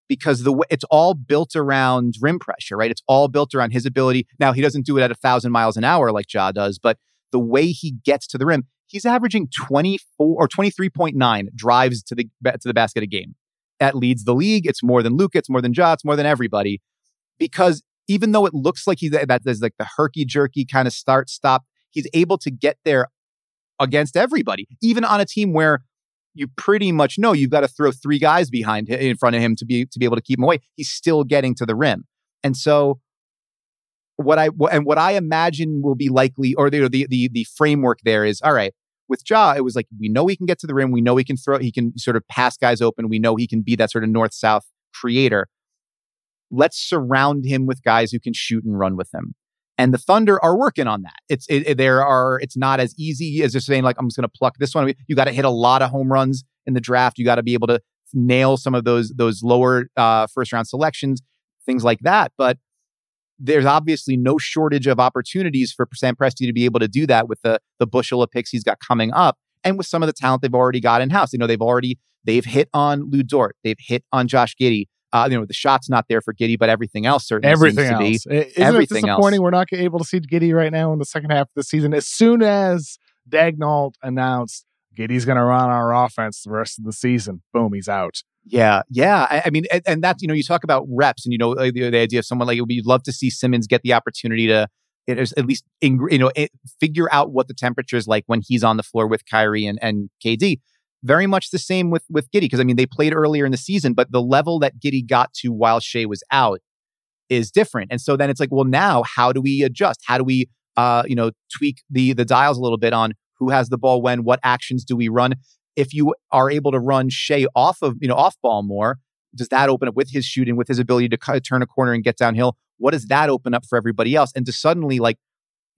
because the it's all built around rim pressure, right? It's all built around his ability. Now he doesn't do it at a thousand miles an hour like Ja does, but the way he gets to the rim, he's averaging 24 or 23.9 drives to the to the basket a game. That leads the league. It's more than Luka. It's more than Ja. It's more than everybody. Because even though it looks like he's that there's like the herky jerky kind of start stop, he's able to get there against everybody, even on a team where you pretty much know you've got to throw three guys behind in front of him to be to be able to keep him away. He's still getting to the rim, and so what I and what I imagine will be likely, or the the the, the framework there is all right. With Ja, it was like we know he can get to the rim, we know he can throw, he can sort of pass guys open, we know he can be that sort of north south creator. Let's surround him with guys who can shoot and run with him and the Thunder are working on that. It's it, it, there are it's not as easy as just saying like I'm just going to pluck this one. You got to hit a lot of home runs in the draft. You got to be able to nail some of those those lower uh, first round selections, things like that. But there's obviously no shortage of opportunities for Sam Presti to be able to do that with the the bushel of picks he's got coming up, and with some of the talent they've already got in house. You know they've already they've hit on Lou Dort, they've hit on Josh Giddey. Uh, you know, the shot's not there for Giddey, but everything else certainly everything seems else. to be. Isn't it disappointing else. we're not able to see Giddey right now in the second half of the season? As soon as Daigneault announced Giddey's going to run our offense the rest of the season, boom, he's out. Yeah, yeah. I, I mean, and, and, that's you know, you talk about reps, and you know, the, the idea of someone like you'd love to see Simmons get the opportunity to it is at least you know it, figure out what the temperature is like when he's on the floor with Kyrie and, and KD very much the same with with Giddey because I mean they played earlier in the season, but the level that Giddey got to while Shai was out is different. And so then it's like, well, now how do we adjust? How do we uh, you know, tweak the the dials a little bit on who has the ball when, what actions do we run? If you are able to run Shai off of, you know, off ball more, does that open up with his shooting, with his ability to turn a corner and get downhill? What does that open up for everybody else? And to suddenly like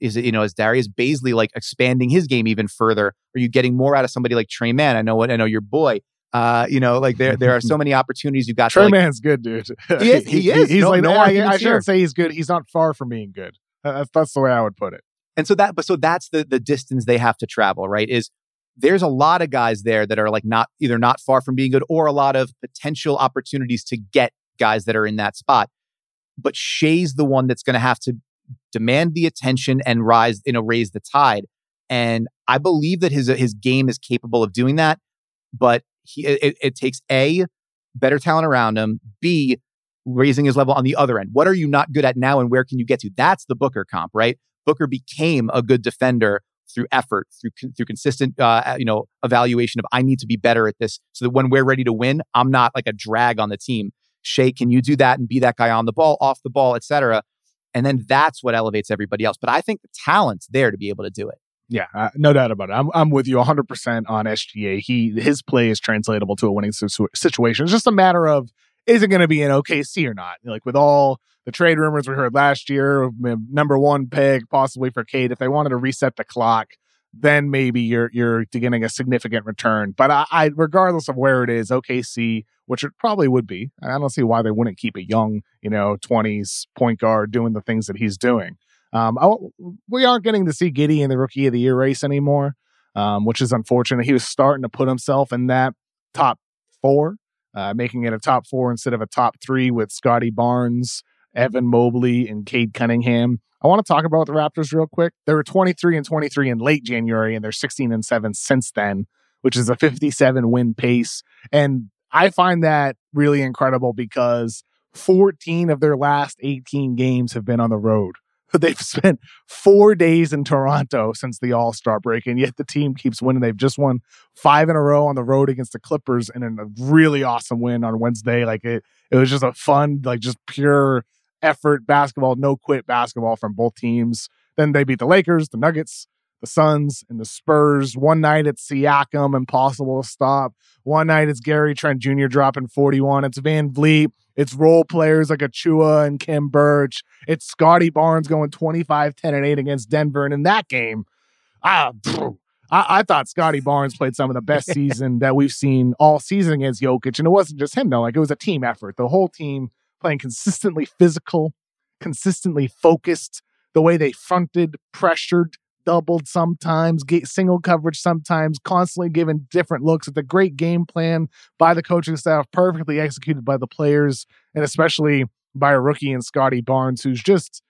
Is it, you know, is Darius Bazley like expanding his game even further? Are you getting more out of somebody like Tre Mann? I know what I know your boy. Uh, you know, like there there are so many opportunities you've got. Trey to, like, Man's good, dude. He is- he is. He's No- like, no I, I shouldn't say he's good. He's not far from being good. That's, that's the way I would put it. and so that but so that's the the distance they have to travel right is there's a lot of guys there that are like not either not far from being good or a lot of potential opportunities to get guys that are in that spot but Shai's the one that's going to have to demand the attention and rise you know raise the tide and I believe that his his game is capable of doing that but he it, it takes a better talent around him b raising his level on the other end what are you not good at now and where can you get to that's the Booker comp right Booker became a good defender through effort, through through consistent, uh, you know, evaluation of I need to be better at this, so that when we're ready to win, I'm not like a drag on the team. Shai, can you do that and be that guy on the ball, off the ball, etc. And then that's what elevates everybody else. But I think the talent's there to be able to do it. Yeah, uh, no doubt about it. I'm I'm with you 100 percent on SGA. He his play is translatable to a winning situ- situation. It's just a matter of is it going to be an OKC or not? Like with all the trade rumors we heard last year, number one peg possibly for Cade. If they wanted to reset the clock, then maybe you're you're getting a significant return. But I, I regardless of where it is, OKC, which it probably would be, I don't see why they wouldn't keep a young, you know, 20s point guard doing the things that he's doing. Um, I, we aren't getting to see Giddey in the Rookie of the Year race anymore, um, which is unfortunate. He was starting to put himself in that top four, uh, making it a top four instead of a top three with Scottie Barnes, Evan Mobley, and Cade Cunningham. I want to talk about the Raptors real quick. They were 23 and 23 in late January, and they're 16 and 7 since then, which is a 57 win pace. And I find that really incredible because 14 of their last 18 games have been on the road. They've spent four days in Toronto since the All Star break, and yet the team keeps winning. They've just won five in a row on the road against the Clippers, and a really awesome win on Wednesday. Like it, it was just a fun, like just pure effort basketball, no quit basketball from both teams. Then they beat the Lakers, the Nuggets, the Suns, and the Spurs. One night it's Siakam, impossible to stop. One night it's Gary Trent Jr. dropping 41. It's VanVleet. It's role players like Achiuwa and Khem Birch. It's Scottie Barnes going 25, 10, and 8 against Denver. And in that game, ah, phew, I, I thought Scottie Barnes played some of the best season that we've seen all season against Jokic. And it wasn't just him, though. Like it was a team effort. The whole team playing consistently physical, consistently focused, the way they fronted, pressured, doubled sometimes, single coverage sometimes, constantly given different looks. It's a great game plan by the coaching staff, perfectly executed by the players, and especially by a rookie in Scottie Barnes, who's just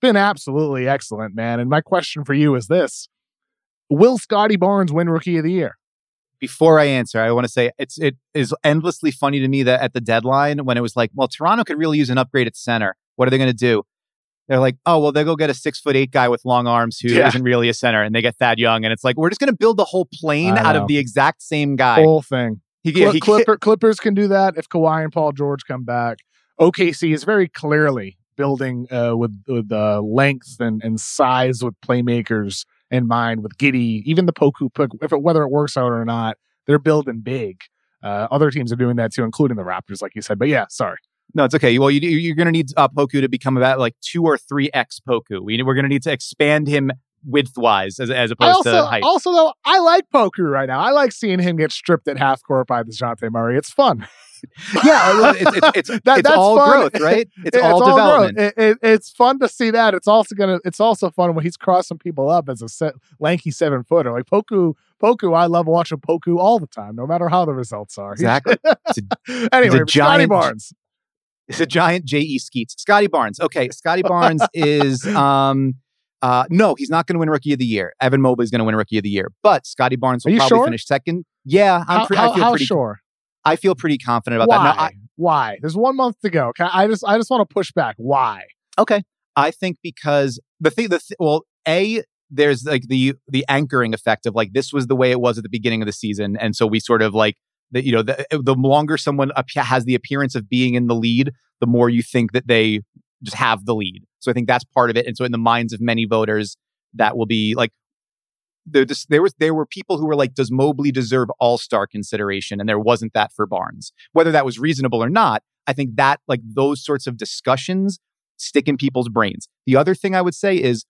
been absolutely excellent, man. And my question for you is this Will Scottie Barnes win Rookie of the Year? Before I answer, I want to say it's it is endlessly funny to me that at the deadline when it was like, well, Toronto could really use an upgrade at center. What are they going to do? They're like, oh well, they'll go get a six foot eight guy with long arms who Yeah. not really a center, and they get Thad Young, and it's like we're just going to build the whole plane out of the exact same guy. Whole thing. He, yeah, he Clipper, Clippers can do that if Kawhi and Paul George come back. OKC is very clearly building uh, with with uh, length and, and size with playmakers in mind. With Giddey, even the Poku pick, if it, whether it works out or not, they're building big. Uh, other teams are doing that too, including the Raptors, like you said. But yeah, sorry. No, it's okay. Well, you, you're going to need uh, Poku to become about like two or three X Poku. We, we're going to need to expand him widthwise as, as opposed also, to height. also though, I like Poku right now. I like seeing him get stripped at half court by the Dejounte Murray. It's fun. yeah, it's, it's, it's, That- it's that's all fun. growth, right? It's all growth. development. It, it, it's fun to see that. It's also gonna. It's also fun when he's crossing people up as a set, lanky seven footer. Like Poku, Poku. I love watching Poku all the time, no matter how the results are. Exactly. anyway, a but Scottie giant- Barnes. It's a giant J.E. Skeets. Scottie Barnes. Okay, Scottie Barnes is um uh no, he's not going to win Rookie of the Year. Evan Mobley is going to win Rookie of the Year, but Scottie Barnes will probably sure? finish second. Yeah, I'm How, pre- how, I feel how pretty. sure? I feel pretty confident about Why? that. Now, I, Why? There's one month to go. I just I just want to push back. Why? Okay. I think because the thing, the th- well, a there's like the the anchoring effect of like this was the way it was at the beginning of the season, and so we sort of like that. You know, the eh, the longer someone has the appearance of being in the lead, the more you think that they just have the lead. So I think that's part of it, and so in the minds of many voters, that will be like. There, just, there was there were people who were like, "Does Mobley deserve All Star consideration?" And there wasn't that for Barnes. Whether that was reasonable or not, I think that like those sorts of discussions stick in people's brains. The other thing I would say is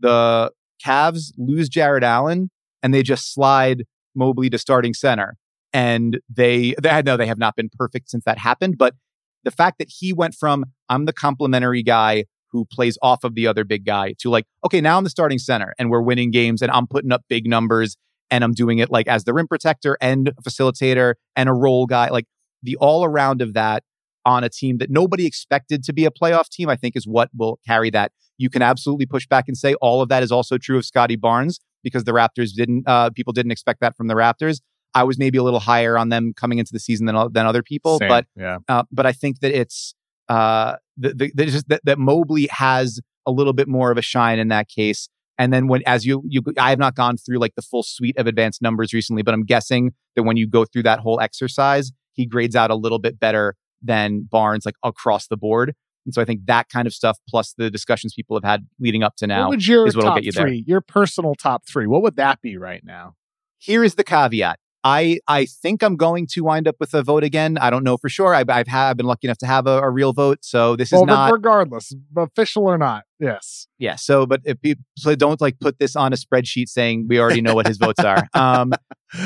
the Cavs lose Jarrett Allen and they just slide Mobley to starting center. And they, they no, they have not been perfect since that happened. But the fact that he went from I'm the complimentary guy who plays off of the other big guy to like, okay, now I'm the starting center and we're winning games and I'm putting up big numbers and I'm doing it like as the rim protector and facilitator and a role guy. Like the all around of that on a team that nobody expected to be a playoff team, I think is what will carry that. You can absolutely push back and say all of that is also true of Scottie Barnes because the Raptors didn't, uh, people didn't expect that from the Raptors. I was maybe a little higher on them coming into the season than than other people, Same, but yeah. uh, but I think that it's uh, the, the, the just that, that Mobley has a little bit more of a shine in that case. And then when as you you I have not gone through like the full suite of advanced numbers recently, but I'm guessing that when you go through that whole exercise, he grades out a little bit better than Barnes like across the board. And so I think that kind of stuff plus the discussions people have had leading up to now what would your is what'll get you there. your personal top three? What would that be right now? Here is the caveat. I I think I'm going to wind up with a vote again. I don't know for sure. I've I've, had, I've been lucky enough to have a, a real vote, so this is well, not regardless, official or not. Yes. yeah. So, but if people so don't like put this on a spreadsheet saying we already know what his votes are. Um,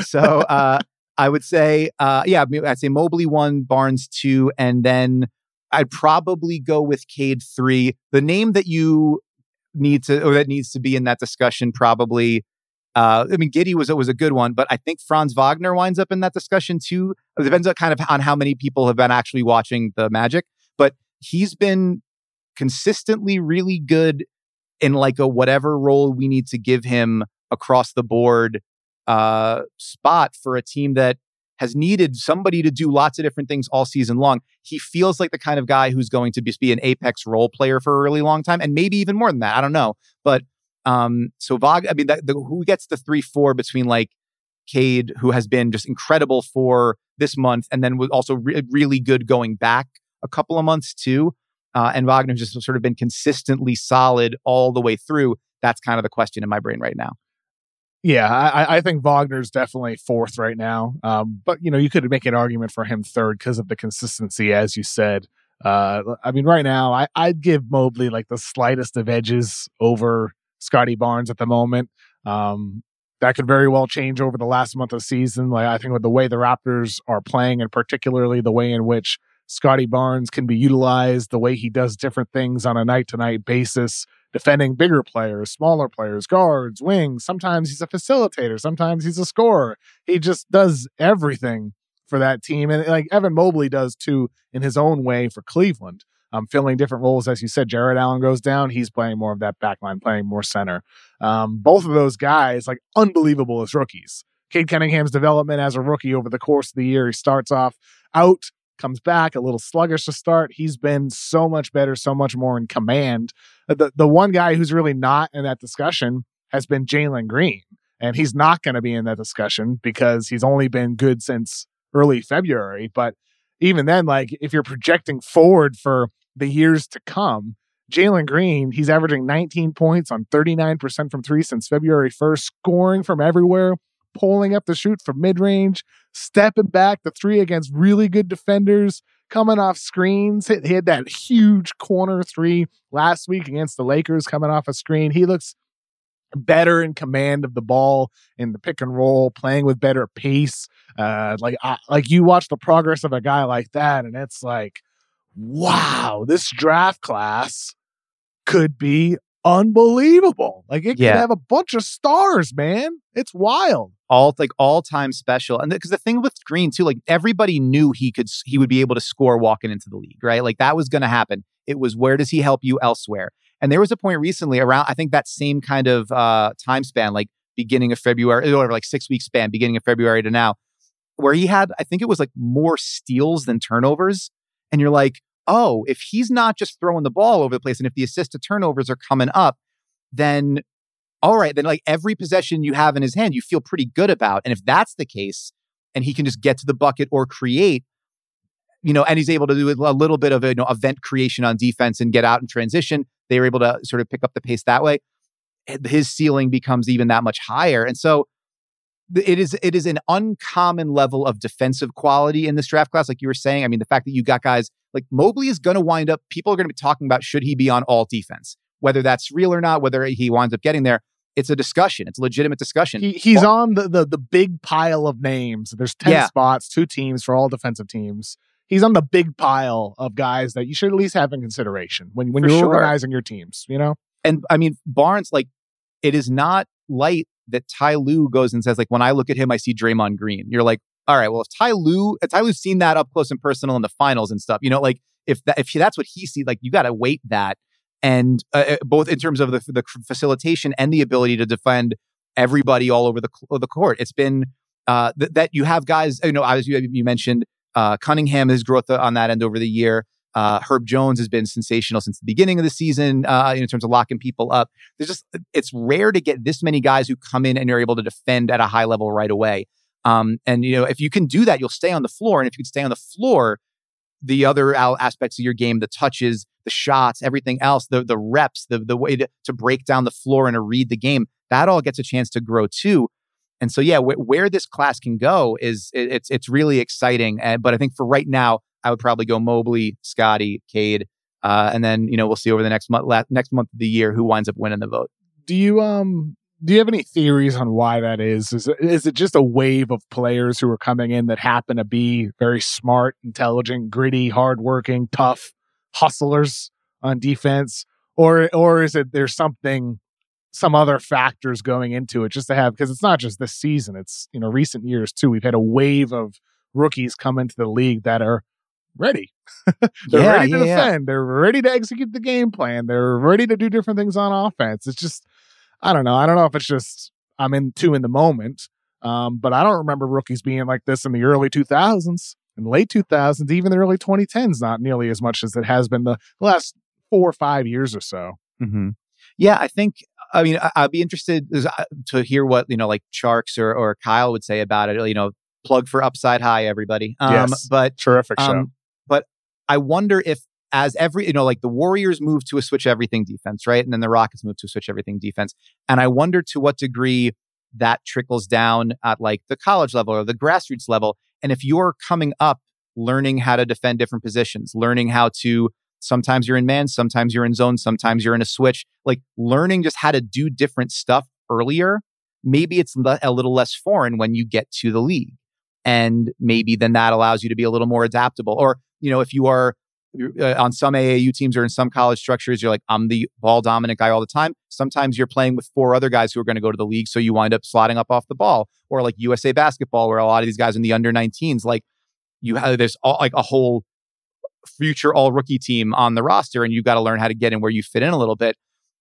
so uh, I would say uh, yeah, I'd say Mobley one, Barnes two, and then I'd probably go with Cade three. The name that you need to or that needs to be in that discussion probably uh, I mean, Giddey was was a good one, but I think Franz Wagner winds up in that discussion too. It depends on kind of on how many people have been actually watching the Magic, but he's been consistently really good in like a whatever role we need to give him across the board uh, spot for a team that has needed somebody to do lots of different things all season long. He feels like the kind of guy who's going to just be an apex role player for a really long time, and maybe even more than that. I don't know, but um, so Vog, I mean, that, the, who gets the three four between like Cade, who has been just incredible for this month, and then was also re- really good going back a couple of months too. Uh, and Wagner just sort of been consistently solid all the way through. That's kind of the question in my brain right now. Yeah, I, I think Wagner's definitely fourth right now. Um, but you know, you could make an argument for him third because of the consistency, as you said. Uh, I mean, right now, I, I'd give Mobley like the slightest of edges over Scottie Barnes at the moment. Um, that could very well change over the last month of season. Like I think with the way the Raptors are playing, and particularly the way in which Scottie Barnes can be utilized, the way he does different things on a night to night basis, defending bigger players, smaller players, guards, wings. Sometimes he's a facilitator, sometimes he's a scorer. He just does everything for that team. And like Evan Mobley does too in his own way for Cleveland um, filling different roles. As you said, Jarrett Allen goes down. He's playing more of that backline, playing more center. Um, both of those guys, like unbelievable as rookies. Cade Cunningham's development as a rookie over the course of the year, he starts off out, comes back a little sluggish to start. He's been so much better, so much more in command. Uh, the the one guy who's really not in that discussion has been Jalen Green, and he's not going to be in that discussion because he's only been good since early February. But even then, like if you're projecting forward for the years to come. Jalen Green, he's averaging 19 points on 39% from three since February 1st, scoring from everywhere, pulling up the shoot from mid range, stepping back the three against really good defenders, coming off screens. He had that huge corner three last week against the Lakers, coming off a screen. He looks better in command of the ball in the pick and roll, playing with better pace. Uh, like, I, like you watch the progress of a guy like that, and it's like, wow, this draft class could be unbelievable. Like it Yeah. could have a bunch of stars, man. It's wild. all like all time special. And because the thing with Green too, like everybody knew he could he would be able to score walking into the league, right? Like that was going to happen. It was where does he help you elsewhere? And there was a point recently around I think that same kind of uh time span, like beginning of February, or whatever, like six week span, beginning of February to now, where he had I think it was like more steals than turnovers, and you're like, oh, if he's not just throwing the ball over the place, and if the assist to turnovers are coming up, then all right, then like every possession you have in his hand, you feel pretty good about. And if that's the case, and he can just get to the bucket or create, you know, and he's able to do a little bit of a, you know, event creation on defense and get out and transition, they were able to sort of pick up the pace that way. Eh, his ceiling becomes even that much higher. And so it is it is an uncommon level of defensive quality in this draft class, like you were saying. I mean, the fact that you got guys like Mobley is going to wind up, people are going to be talking about should he be on all defense, whether that's real or not, whether he winds up getting there. It's a discussion. It's a legitimate discussion. He, he's on the, the the big pile of names. There's ten Yeah. spots, two teams for all defensive teams. He's on the big pile of guys that you should at least have in consideration when when For you're sure. organizing your teams. You know, and I mean Barnes, like it is not light that Ty Lue goes and says, like, when I look at him, I see Draymond Green. You're like, all right, well, if Ty Lue, if Ty Lue's seen that up close and personal in the finals and stuff, you know, like if that if that's what he sees, like you got to weight that, and uh, uh, both in terms of the the facilitation and the ability to defend everybody all over the the court. It's been uh, th- that you have guys, you know, as you, you mentioned, uh, Cunningham, his growth on that end over the year. Uh, Herb Jones has been sensational since the beginning of the season uh, in terms of locking people up. There's just it's rare to get this many guys who come in and are able to defend at a high level right away. Um, and you know, if you can do that, you'll stay on the floor. And if you can stay on the floor, the other aspects of your game, the touches, the shots, everything else, the the reps, the the way to, to break down the floor and to read the game, that all gets a chance to grow too. And so, yeah, wh- where this class can go is it, it's it's really exciting. Uh, but I think for right now, I would probably go Mobley, Scottie, Cade, uh, and then you know we'll see over the next month la- next month of the year who winds up winning the vote. do you um do you have any theories on why that is? Is it, is it just a wave of players who are coming in that happen to be very smart, intelligent, gritty, hardworking, tough hustlers on defense, or or is it there's something some other factors going into it just to have because it's not just this season it's you know recent years too we've had a wave of rookies come into the league that are ready they're Yeah, ready to yeah, yeah. defend they're ready to execute the game plan they're ready to do different things on offense it's just i don't know i don't know if it's just i'm in too in the moment um, but i don't remember rookies being like this in the early 2000s in late 2000s even the early 2010s not nearly as much as it has been the last four or five years or so Mm-hmm. Yeah, I think. I mean, I, I'd be interested uh, to hear what you know, like Tjarks or or Kyle would say about it. You know, plug for Upside High, everybody. Um, Yes. But terrific show um, I wonder if as every you know, like the Warriors move to a switch everything defense, right, and then the Rockets move to a switch everything defense, and I wonder to what degree that trickles down at like the college level or the grassroots level, and if you're coming up learning how to defend different positions, learning how to sometimes you're in man, sometimes you're in zone, sometimes you're in a switch, like learning just how to do different stuff earlier, maybe it's a little less foreign when you get to the league. And maybe then that allows you to be a little more adaptable. Or, you know, if you are uh, on some AAU teams or in some college structures, you're like, I'm the ball dominant guy all the time. Sometimes you're playing with four other guys who are going to go to the league. So you wind up slotting up off the ball. Or like USA basketball, where a lot of these guys in the under 19s, like you have, there's all, like a whole future all rookie team on the roster and you've got to learn how to get in where you fit in a little bit.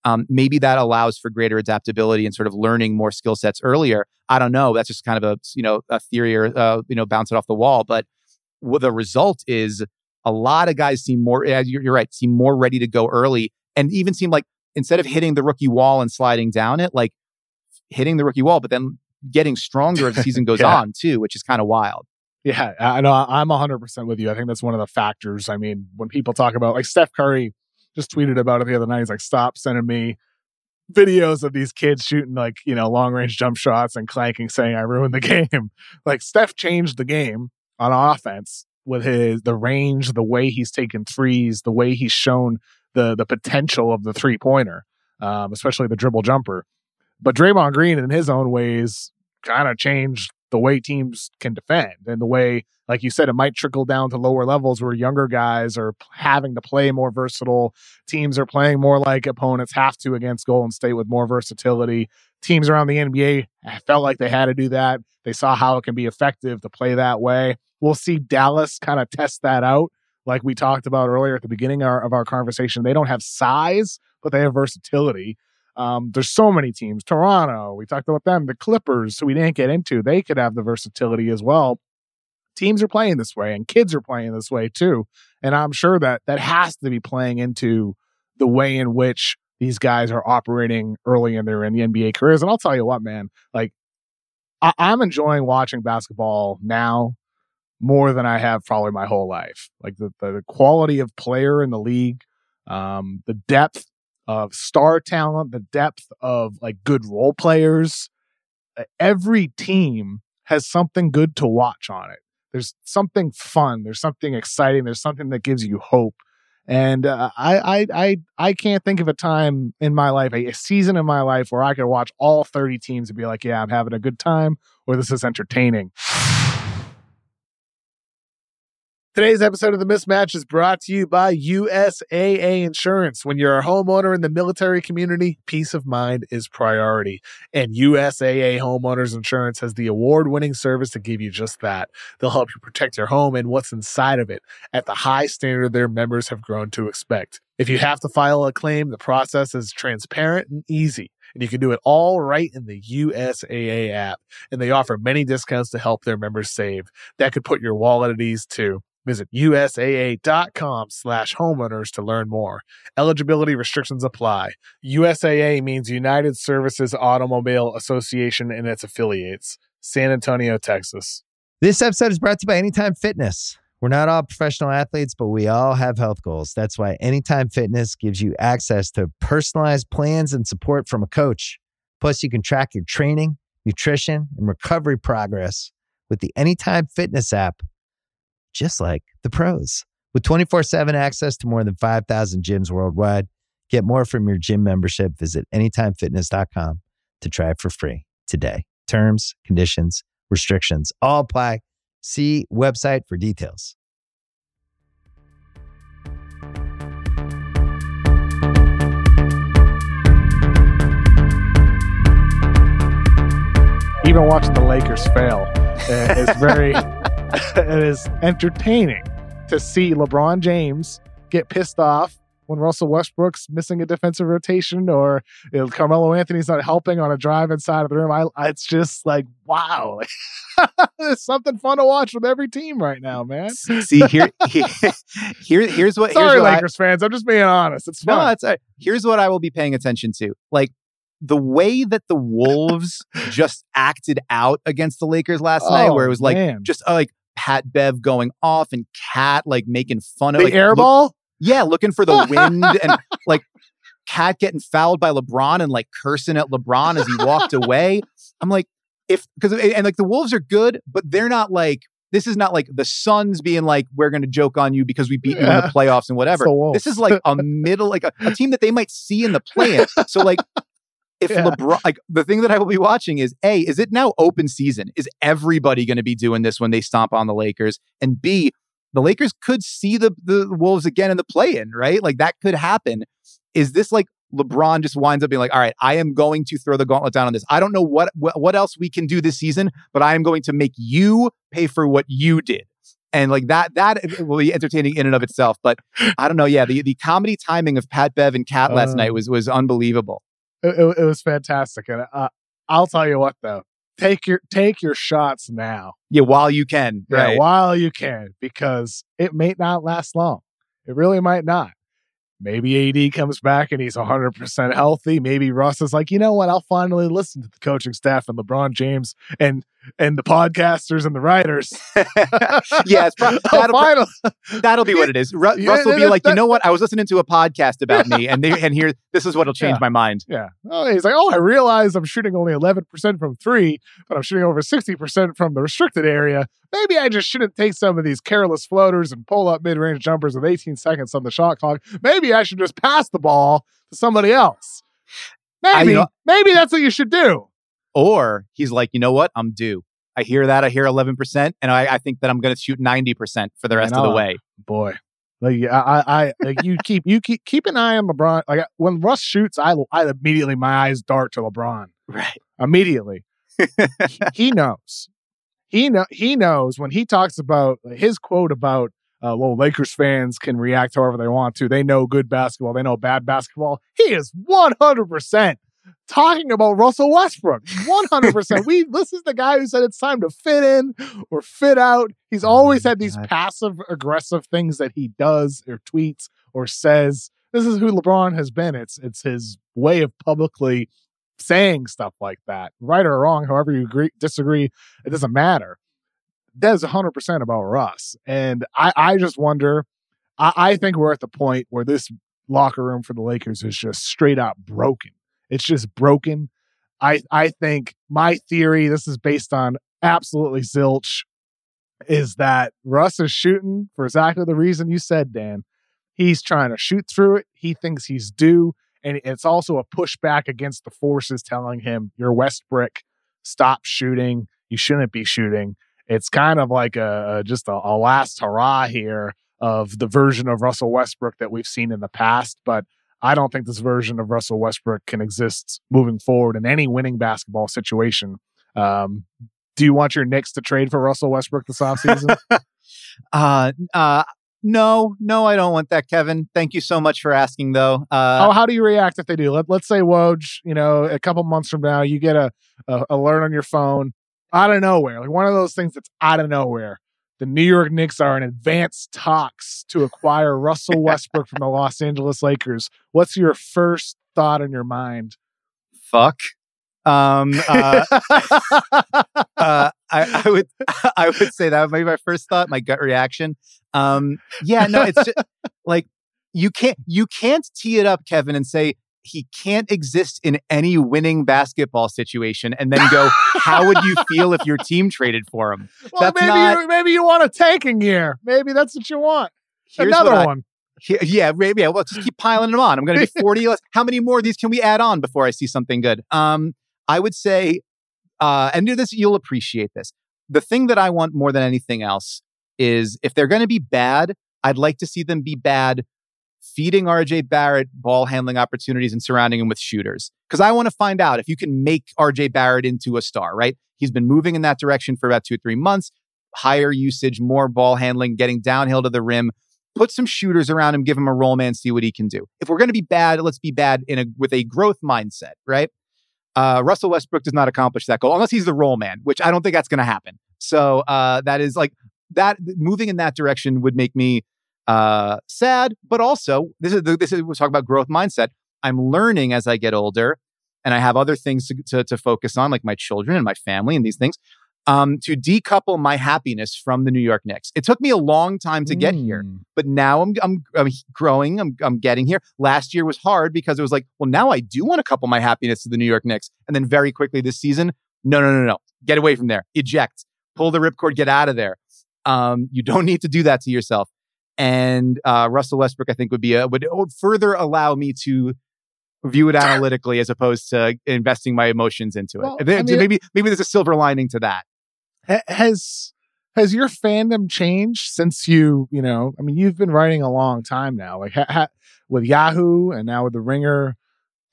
Um, maybe that allows for greater adaptability and sort of learning more skill sets earlier. I don't know. That's just kind of a you know a theory or uh, you know bounce it off the wall. But what the result is, a lot of guys seem more. yeah, You're, you're right. Seem more ready to go early, and even seem like instead of hitting the rookie wall and sliding down it, like hitting the rookie wall, but then getting stronger as the season goes Yeah. on too, which is kind of wild. Yeah, I I know. I'm 100% with you. I think that's one of the factors. I mean, when people talk about like Steph Curry just tweeted about it the other night. He's like, stop sending me videos of these kids shooting like, you know, long range jump shots and clanking saying I ruined the game. like Steph changed the game on offense with his the range, the way he's taken threes, the way he's shown the the potential of the three pointer, um, especially the dribble jumper. But Draymond Green, in his own ways, kind of changed the way teams can defend and the way, like you said, it might trickle down to lower levels where younger guys are having to play more versatile. Teams are playing more like opponents have to against Golden State with more versatility. Teams around the NBA felt like they had to do that. They saw how it can be effective to play that way. We'll see Dallas kind of test that out. Like we talked about earlier at the beginning of our, of our conversation, they don't have size, but they have versatility. Um, there's so many teams. Toronto, we talked about them. The Clippers, we didn't get into, they could have the versatility as well. Teams are playing this way, and kids are playing this way too. And I'm sure that that has to be playing into the way in which these guys are operating early in their in the NBA careers. And I'll tell you what, man, like I, I'm enjoying watching basketball now more than I have probably my whole life. Like the, the quality of player in the league, um, the depth of star talent, the depth of like good role players. Every team has something good to watch on it. There's something fun. There's something exciting. There's something that gives you hope. And uh, I, I, I, I can't think of a time in my life, a, a season in my life, where I could watch all 30 teams and be like, "Yeah, I'm having a good time," or "This is entertaining." Today's episode of The Mismatch is brought to you by USAA Insurance. When you're a homeowner in the military community, peace of mind is priority. And USAA Homeowners Insurance has the award winning service to give you just that. They'll help you protect your home and what's inside of it at the high standard their members have grown to expect. If you have to file a claim, the process is transparent and easy and you can do it all right in the USAA app. And they offer many discounts to help their members save. That could put your wallet at ease too. Visit USAA.com slash homeowners to learn more. Eligibility restrictions apply. USAA means United Services Automobile Association and its affiliates. San Antonio, Texas. This episode is brought to you by Anytime Fitness. We're not all professional athletes, but we all have health goals. That's why Anytime Fitness gives you access to personalized plans and support from a coach. Plus, you can track your training, nutrition, and recovery progress with the Anytime Fitness app just like the pros. With 24 7 access to more than 5,000 gyms worldwide, get more from your gym membership. Visit anytimefitness.com to try it for free today. Terms, conditions, restrictions all apply. See website for details. Even watching the Lakers fail uh, is very. it is entertaining to see LeBron James get pissed off when Russell Westbrook's missing a defensive rotation or you know, Carmelo Anthony's not helping on a drive inside of the room. I, I it's just like wow, it's something fun to watch with every team right now, man. See here, here, here here's what. Sorry, here's what Lakers I, fans. I'm just being honest. It's fun. No, it's, uh, here's what I will be paying attention to. Like the way that the Wolves just acted out against the Lakers last oh, night, where it was like man. just uh, like Pat Bev going off and KAT like making fun of the like, airball. Look, yeah, looking for the wind and like KAT getting fouled by LeBron and like cursing at LeBron as he walked away. I'm like, if because and like the Wolves are good, but they're not like this is not like the Suns being like we're going to joke on you because we beat yeah. you in the playoffs and whatever. This is like a middle like a, a team that they might see in the play-in. So like if yeah. LeBron, like the thing that I will be watching is A, is it now open season? Is everybody going to be doing this when they stomp on the Lakers? And B, the Lakers could see the, the Wolves again in the play in, right? Like that could happen. Is this like LeBron just winds up being like, all right, I am going to throw the gauntlet down on this. I don't know what, what, what else we can do this season, but I am going to make you pay for what you did. And like that, that will be entertaining in and of itself. But I don't know. Yeah, the, the comedy timing of Pat Bev and KAT last uh, night was was unbelievable it, it was fantastic. And uh, I'll tell you what, though, take your take your shots now. Yeah, while you can. Right. Yeah, while you can, because it may not last long. It really might not. Maybe AD comes back and he's 100% healthy. Maybe Russ is like, you know what? I'll finally listen to the coaching staff and LeBron James and and the podcasters and the writers. yes, pro- that'll, that'll be what it is. Ru- yeah, Russ will be like, that, you know what? I was listening to a podcast about me, and they, and here, this is what'll change yeah, my mind. Yeah. Oh, he's like, oh, I realize I'm shooting only 11% from three, but I'm shooting over 60% from the restricted area. Maybe I just shouldn't take some of these careless floaters and pull up mid range jumpers with 18 seconds on the shot clock. Maybe I should just pass the ball to somebody else. Maybe, I, know, maybe that's what you should do. Or he's like, you know what? I'm due. I hear that. I hear 11%, and I, I think that I'm going to shoot 90% for the rest of the way. Boy. Like I, I, like you keep you keep keep an eye on LeBron. Like when Russ shoots, I, I immediately my eyes dart to LeBron. Right, immediately. he, he knows. He know he knows when he talks about his quote about uh, well, Lakers fans can react however they want to. They know good basketball. They know bad basketball. He is 100% talking about Russell Westbrook. 100%. we this is the guy who said it's time to fit in or fit out. He's oh always had these God. passive aggressive things that he does or tweets or says. This is who LeBron has been. It's it's his way of publicly saying stuff like that. Right or wrong, however you agree disagree, it doesn't matter. That is 100% about Russ. And I I just wonder I, I think we're at the point where this locker room for the Lakers is just straight up broken it's just broken. I I think my theory, this is based on absolutely zilch, is that Russ is shooting for exactly the reason you said, Dan. He's trying to shoot through it. He thinks he's due. And it's also a pushback against the forces telling him, You're Westbrook, stop shooting. You shouldn't be shooting. It's kind of like a, just a, a last hurrah here of the version of Russell Westbrook that we've seen in the past. But I don't think this version of Russell Westbrook can exist moving forward in any winning basketball situation. Um, do you want your Knicks to trade for Russell Westbrook this offseason? uh, uh, no, no, I don't want that, Kevin. Thank you so much for asking, though. Uh, oh, how do you react if they do? Let, let's say Woj, you know, a couple months from now, you get a, a alert on your phone out of nowhere, like one of those things that's out of nowhere. The New York Knicks are in advanced talks to acquire Russell Westbrook from the Los Angeles Lakers. What's your first thought in your mind? Fuck. Um, uh, uh, I, I, would, I would say that would be my first thought, my gut reaction. Um, yeah, no, it's just, like you can't, you can't tee it up, Kevin, and say he can't exist in any winning basketball situation, and then go, how would you feel if your team traded for him? Well, that's maybe not, you, maybe you want a tanking year. Maybe that's what you want. Another I, one. Yeah, maybe. Yeah, well, just keep piling them on. I'm going to be 40. how many more of these can we add on before I see something good? Um, I would say, uh, and do this, you'll appreciate this. The thing that I want more than anything else is if they're going to be bad, I'd like to see them be bad feeding RJ Barrett ball handling opportunities and surrounding him with shooters. Because I want to find out if you can make RJ Barrett into a star, right? He's been moving in that direction for about two or three months. Higher usage, more ball handling, getting downhill to the rim. Put some shooters around him, give him a roll man, see what he can do. If we're going to be bad, let's be bad in a with a growth mindset, right? Uh, Russell Westbrook does not accomplish that goal unless he's the roll man, which I don't think that's going to happen. So uh, that is like that moving in that direction would make me uh, sad, but also this is this is we talk about growth mindset. I'm learning as I get older, and I have other things to, to, to focus on, like my children and my family and these things. Um, to decouple my happiness from the New York Knicks. It took me a long time to get here, hmm. but now I'm, I'm, I'm growing. I'm, I'm getting here. Last year was hard because it was like, well, now I do want to couple my happiness to the New York Knicks. And then very quickly this season, no, no, no, no, get away from there. Eject. Pull the ripcord. Get out of there. Um, you don't need to do that to yourself. And uh, Russell Westbrook, I think, would be a, would, would further allow me to view it analytically as opposed to investing my emotions into it. Well, I mean, maybe maybe there's a silver lining to that has has your fandom changed since you you know i mean you've been writing a long time now like ha, ha, with yahoo and now with the ringer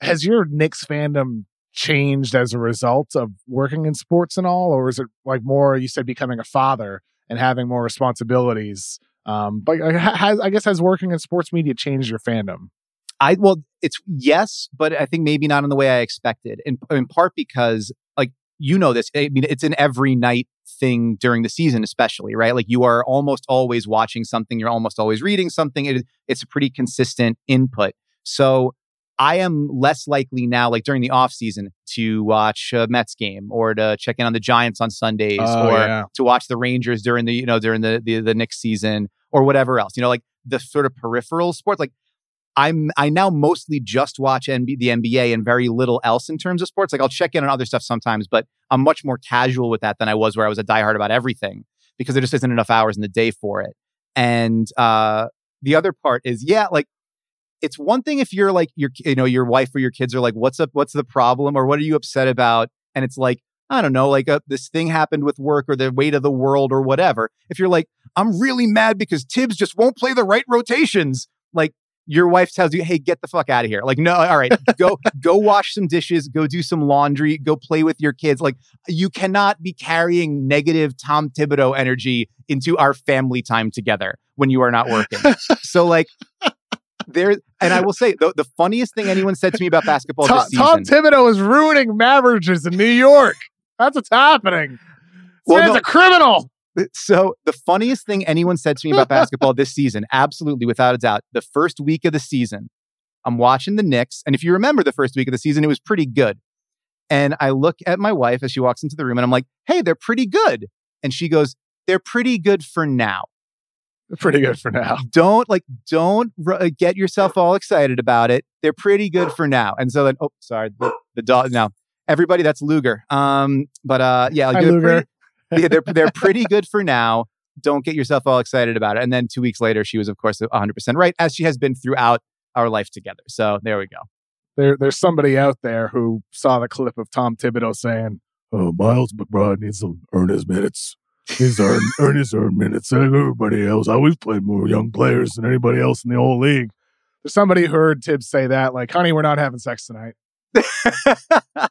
has your Knicks fandom changed as a result of working in sports and all or is it like more you said becoming a father and having more responsibilities um but has, i guess has working in sports media changed your fandom I well, it's yes, but I think maybe not in the way I expected. In in part because like you know this. I mean, it's an every night thing during the season, especially, right? Like you are almost always watching something, you're almost always reading something. It, it's a pretty consistent input. So I am less likely now, like during the off season, to watch a Mets game or to check in on the Giants on Sundays oh, or yeah. to watch the Rangers during the, you know, during the, the, the next season or whatever else, you know, like the sort of peripheral sports. Like I'm I now mostly just watch NB, the NBA and very little else in terms of sports. Like I'll check in on other stuff sometimes, but I'm much more casual with that than I was where I was a diehard about everything because there just isn't enough hours in the day for it. And uh, the other part is, yeah, like it's one thing if you're like your you know your wife or your kids are like, what's up? What's the problem? Or what are you upset about? And it's like I don't know, like a, uh, this thing happened with work or the weight of the world or whatever. If you're like, I'm really mad because Thibs just won't play the right rotations, like your wife tells you, "Hey, get the fuck out of here." Like, no, all right, go go wash some dishes, go do some laundry, go play with your kids. Like, you cannot be carrying negative Tom Thibodeau energy into our family time together when you are not working. so, like, there, and I will say the, the funniest thing anyone said to me about basketball Tom, this season, Tom Thibodeau is ruining marriages in New York. That's what's happening. Well, man's no, a criminal. So the funniest thing anyone said to me about basketball this season, absolutely without a doubt, the first week of the season, I'm watching the Knicks, and if you remember the first week of the season, it was pretty good. And I look at my wife as she walks into the room, and I'm like, "Hey, they're pretty good." And she goes, "They're pretty good for now." They're pretty good for now. Don't like, don't r- get yourself all excited about it. They're pretty good for now. And so then, oh, sorry, the, the dog. Now, everybody, that's Luger. Um, but uh, yeah, Hi, Luger. Pretty, yeah, they're they're pretty good for now. don't get yourself all excited about it. And then two weeks later, she was, of course, 100% right, as she has been throughout our life together. So there we go. There, there's somebody out there who saw the clip of Tom Thibodeau saying, "Oh, Miles McBride needs to earn his minutes. He's earn earn his earn minutes. Everybody else, I always played more young players than anybody else in the whole league." There's somebody heard Thibs say that, like, "Honey, we're not having sex tonight."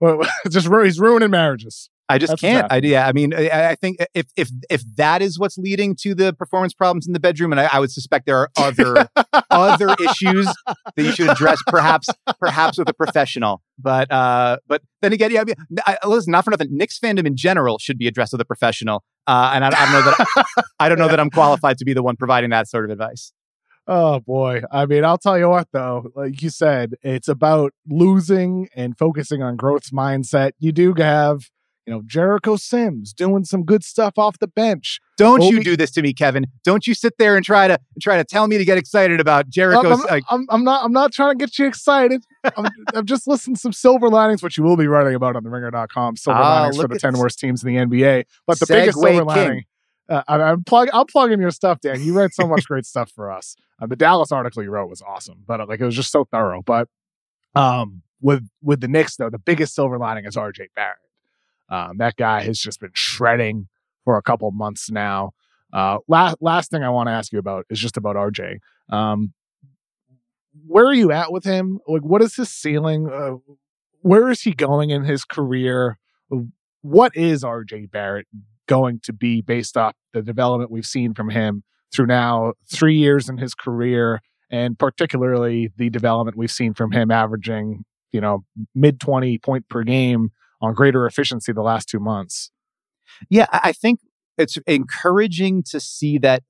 well, just he's ruining marriages. I just That's can't. I, yeah, I mean, I, I, think if if if that is what's leading to the performance problems in the bedroom, and I, I would suspect there are other other issues that you should address, perhaps perhaps with a professional. But uh, but then again, yeah, I mean, I, listen, not for nothing. Knicks fandom in general should be addressed with a professional, uh, and I, I, don't know that I don't know that I'm qualified to be the one providing that sort of advice. Oh boy. I mean, I'll tell you what though, like you said, it's about losing and focusing on growth mindset. You do have you know, Jericho Sims doing some good stuff off the bench. Don't Obi- you do this to me, Kevin? Don't you sit there and try to try to tell me to get excited about Jericho? I'm, I'm, I'm, I'm, not. I'm not trying to get you excited. I'm, I'm, just listening to some silver linings, which you will be writing about on the Ringer.com. Silver oh, linings for the ten worst teams in the NBA. But the biggest silver King. lining. Uh, I, am plug. I'll plug in your stuff, Dan. You write so much great stuff for us. Uh, the Dallas article you wrote was awesome, but uh, like it was just so thorough. But um, with with the Knicks though, the biggest silver lining is RJ Barrett. Um, that guy has just been shredding for a couple months now. Uh, last last thing I want to ask you about is just about RJ. Um, where are you at with him? Like, what is his ceiling? Uh, where is he going in his career? What is RJ Barrett going to be based off the development we've seen from him through now three years in his career, and particularly the development we've seen from him averaging, you know, mid 20 point per game on greater efficiency the last two months. Yeah, I think it's encouraging to see that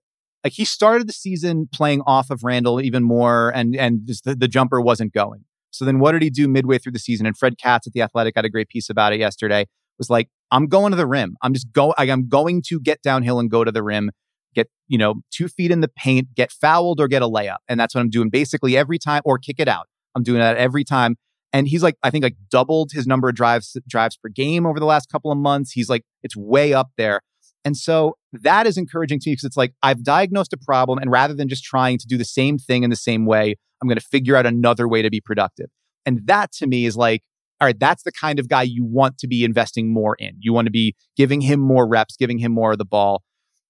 like he started the season playing off of Randle even more and and the, the jumper wasn't going. So then what did he do midway through the season? And Fred Katz at the Athletic had a great piece about it yesterday. Was like, I'm going to the rim. I'm just go I'm going to get downhill and go to the rim, get, you know, two feet in the paint, get fouled or get a layup. And that's what I'm doing basically every time or kick it out. I'm doing that every time. And he's like, I think like doubled his number of drives drives per game over the last couple of months. He's like, it's way up there. And so that is encouraging to me because it's like I've diagnosed a problem, and rather than just trying to do the same thing in the same way, I'm going to figure out another way to be productive. And that to me is like, all right, that's the kind of guy you want to be investing more in. You want to be giving him more reps, giving him more of the ball.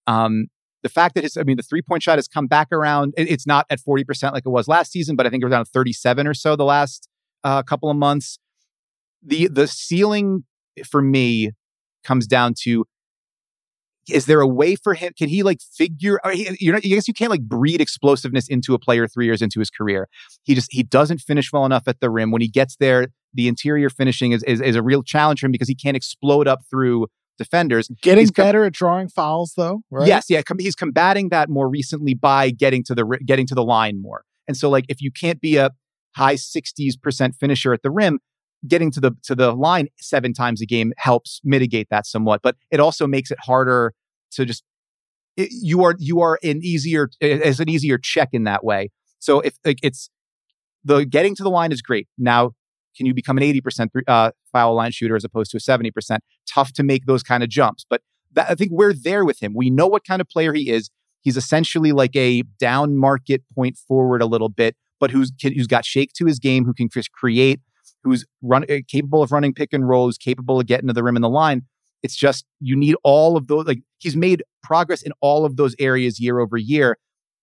Um, the fact that his, I mean, the three point shot has come back around. It, it's not at 40% like it was last season, but I think it was around 37 or so the last uh, couple of months. The the ceiling for me comes down to is there a way for him? Can he like figure? You know, I guess you can't like breed explosiveness into a player three years into his career. He just he doesn't finish well enough at the rim. When he gets there, the interior finishing is is, is a real challenge for him because he can't explode up through defenders. Getting he's better com- at drawing fouls, though. Right? Yes, yeah, com- he's combating that more recently by getting to the getting to the line more. And so, like, if you can't be a high 60s percent finisher at the rim, getting to the to the line seven times a game helps mitigate that somewhat. But it also makes it harder to just it, you are you are an easier as an easier check in that way. So if like, it's the getting to the line is great. Now, can you become an 80% uh, foul line shooter as opposed to a 70%? Tough to make those kind of jumps, but that, I think we're there with him. We know what kind of player he is. He's essentially like a down market point forward a little bit but who's who's got shake to his game, who can just create, who's run uh, capable of running pick and roll, who's capable of getting to the rim and the line. It's just you need all of those. Like he's made progress in all of those areas year over year,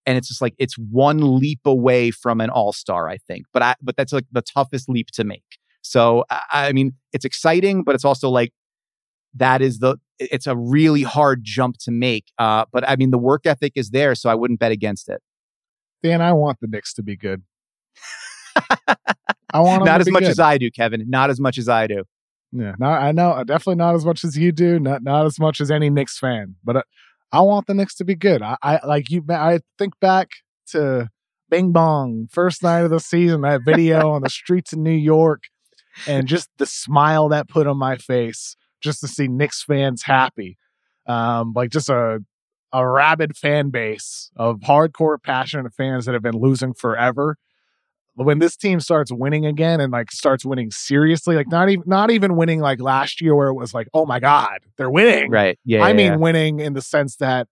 and it's just like it's one leap away from an all star, I think. But I but that's like the toughest leap to make. So I, I mean, it's exciting, but it's also like that is the it's a really hard jump to make. Uh, but I mean, the work ethic is there, so I wouldn't bet against it. Dan, I want the Knicks to be good. I want not as much good. as I do, Kevin. Not as much as I do. Yeah, not, I know definitely not as much as you do. Not not as much as any Knicks fan, but uh, I want the Knicks to be good. I, I like you. I think back to Bing Bong first night of the season. That video on the streets of New York, and just the smile that put on my face just to see Knicks fans happy. Um, like just a a rabid fan base of hardcore passionate fans that have been losing forever when this team starts winning again and like starts winning seriously, like not even not even winning like last year where it was like, oh my god, they're winning. Right. Yeah. I yeah, mean, yeah. winning in the sense that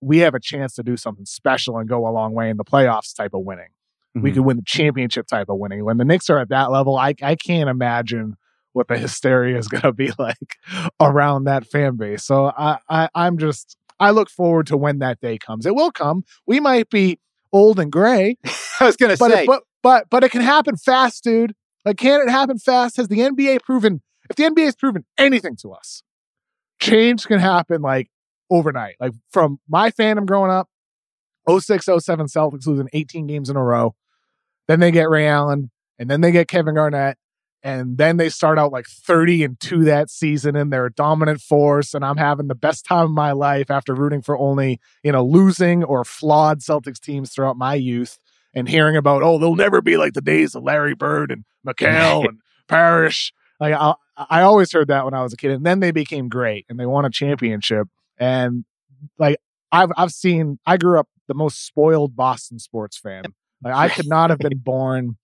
we have a chance to do something special and go a long way in the playoffs type of winning. We Mhm. could win the championship type of winning. When the Knicks are at that level, I I can't imagine what the hysteria is going to be like around that fan base. So I, I I'm just I look forward to when that day comes. It will come. We might be old and gray, I was gonna but say. it, but but but it can happen fast, dude. Like, can it happen fast? Has the NBA proven? If the NBA has proven anything to us, change can happen like overnight. Like from my fandom growing up, 06, 07 Celtics losing 18 games in a row. Then they get Ray Allen, and then they get Kevin Garnett, and then they start out like 30 and 2 that season, and they're a dominant force. And I'm having the best time of my life after rooting for only, you know, losing or flawed Celtics teams throughout my youth and hearing about, oh, they'll never be like the days of Larry Bird and McHale and Parish. Like I, I always heard that when I was a kid, and then they became great and they won a championship. And like I've I've seen, I grew up the most spoiled Boston sports fan. Like I could not have been born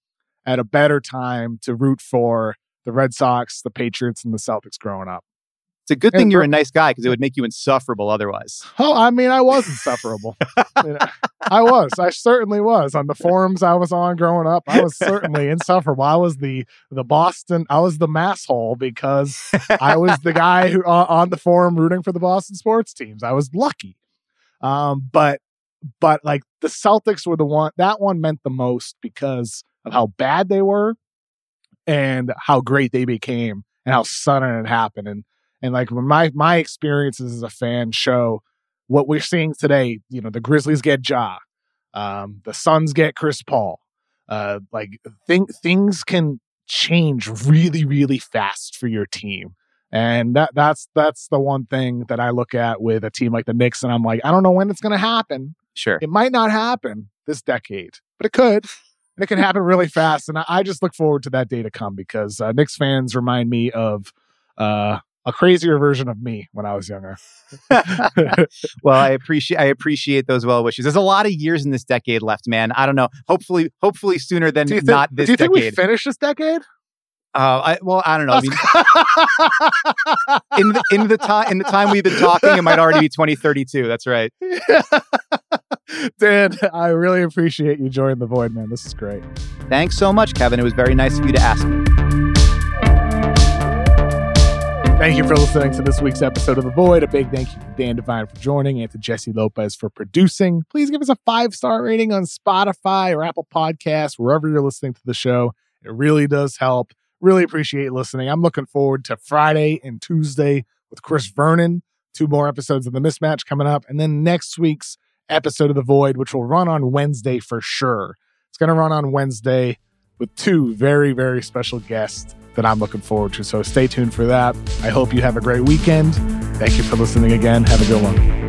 at a better time to root for the Red Sox, the Patriots, and the Celtics growing up. it's a good and thing you're a nice guy because it would make you insufferable otherwise. Oh, I mean, I was insufferable. You know, I was. I certainly was. On the forums I was on growing up, I was certainly insufferable. I was the the Boston. I was the masshole because I was the guy who uh, on the forum rooting for the Boston sports teams. I was lucky, um, but but like the Celtics were the one that one meant the most because of how bad they were and how great they became and how sudden it happened and and like my my experiences as a fan show what we're seeing today. You know, the Grizzlies get Ja, um, the Suns get Chris Paul. Uh, like think things can change really really fast for your team. And that that's that's the one thing that I look at with a team like the Knicks, and I'm like, I don't know when it's going to happen. Sure. It might not happen this decade, but it could. And it can happen really fast. And I, I just look forward to that day to come because uh, Knicks fans remind me of uh, a crazier version of me when I was younger. well, I appreciate I appreciate those well wishes. There's a lot of years in this decade left, man. I don't know. Hopefully, hopefully sooner than think, not this do you think we decade. finish this decade? uh, I, well, I don't know. I mean, in the in the time in the time we've been talking, it might already be 2032. That's right. Dan, I really appreciate you joining the void, man. This is great. Thanks so much, Kevin. It was very nice of you to ask me. Thank you for listening to this week's episode of The Void. A big thank you to Dan Devine for joining and to Jessie Lopez for producing. Please give us a five star rating on Spotify or Apple Podcasts, wherever you're listening to the show. It really does help. Really appreciate listening. I'm looking forward to Friday and Tuesday with Chris Vernon. Two more episodes of The Mismatch coming up. And then next week's episode of The Void, which will run on Wednesday for sure. It's going to run on Wednesday with two very, very special guests that I'm looking forward to. So stay tuned for that. I hope you have a great weekend. Thank you for listening again. Have a good one.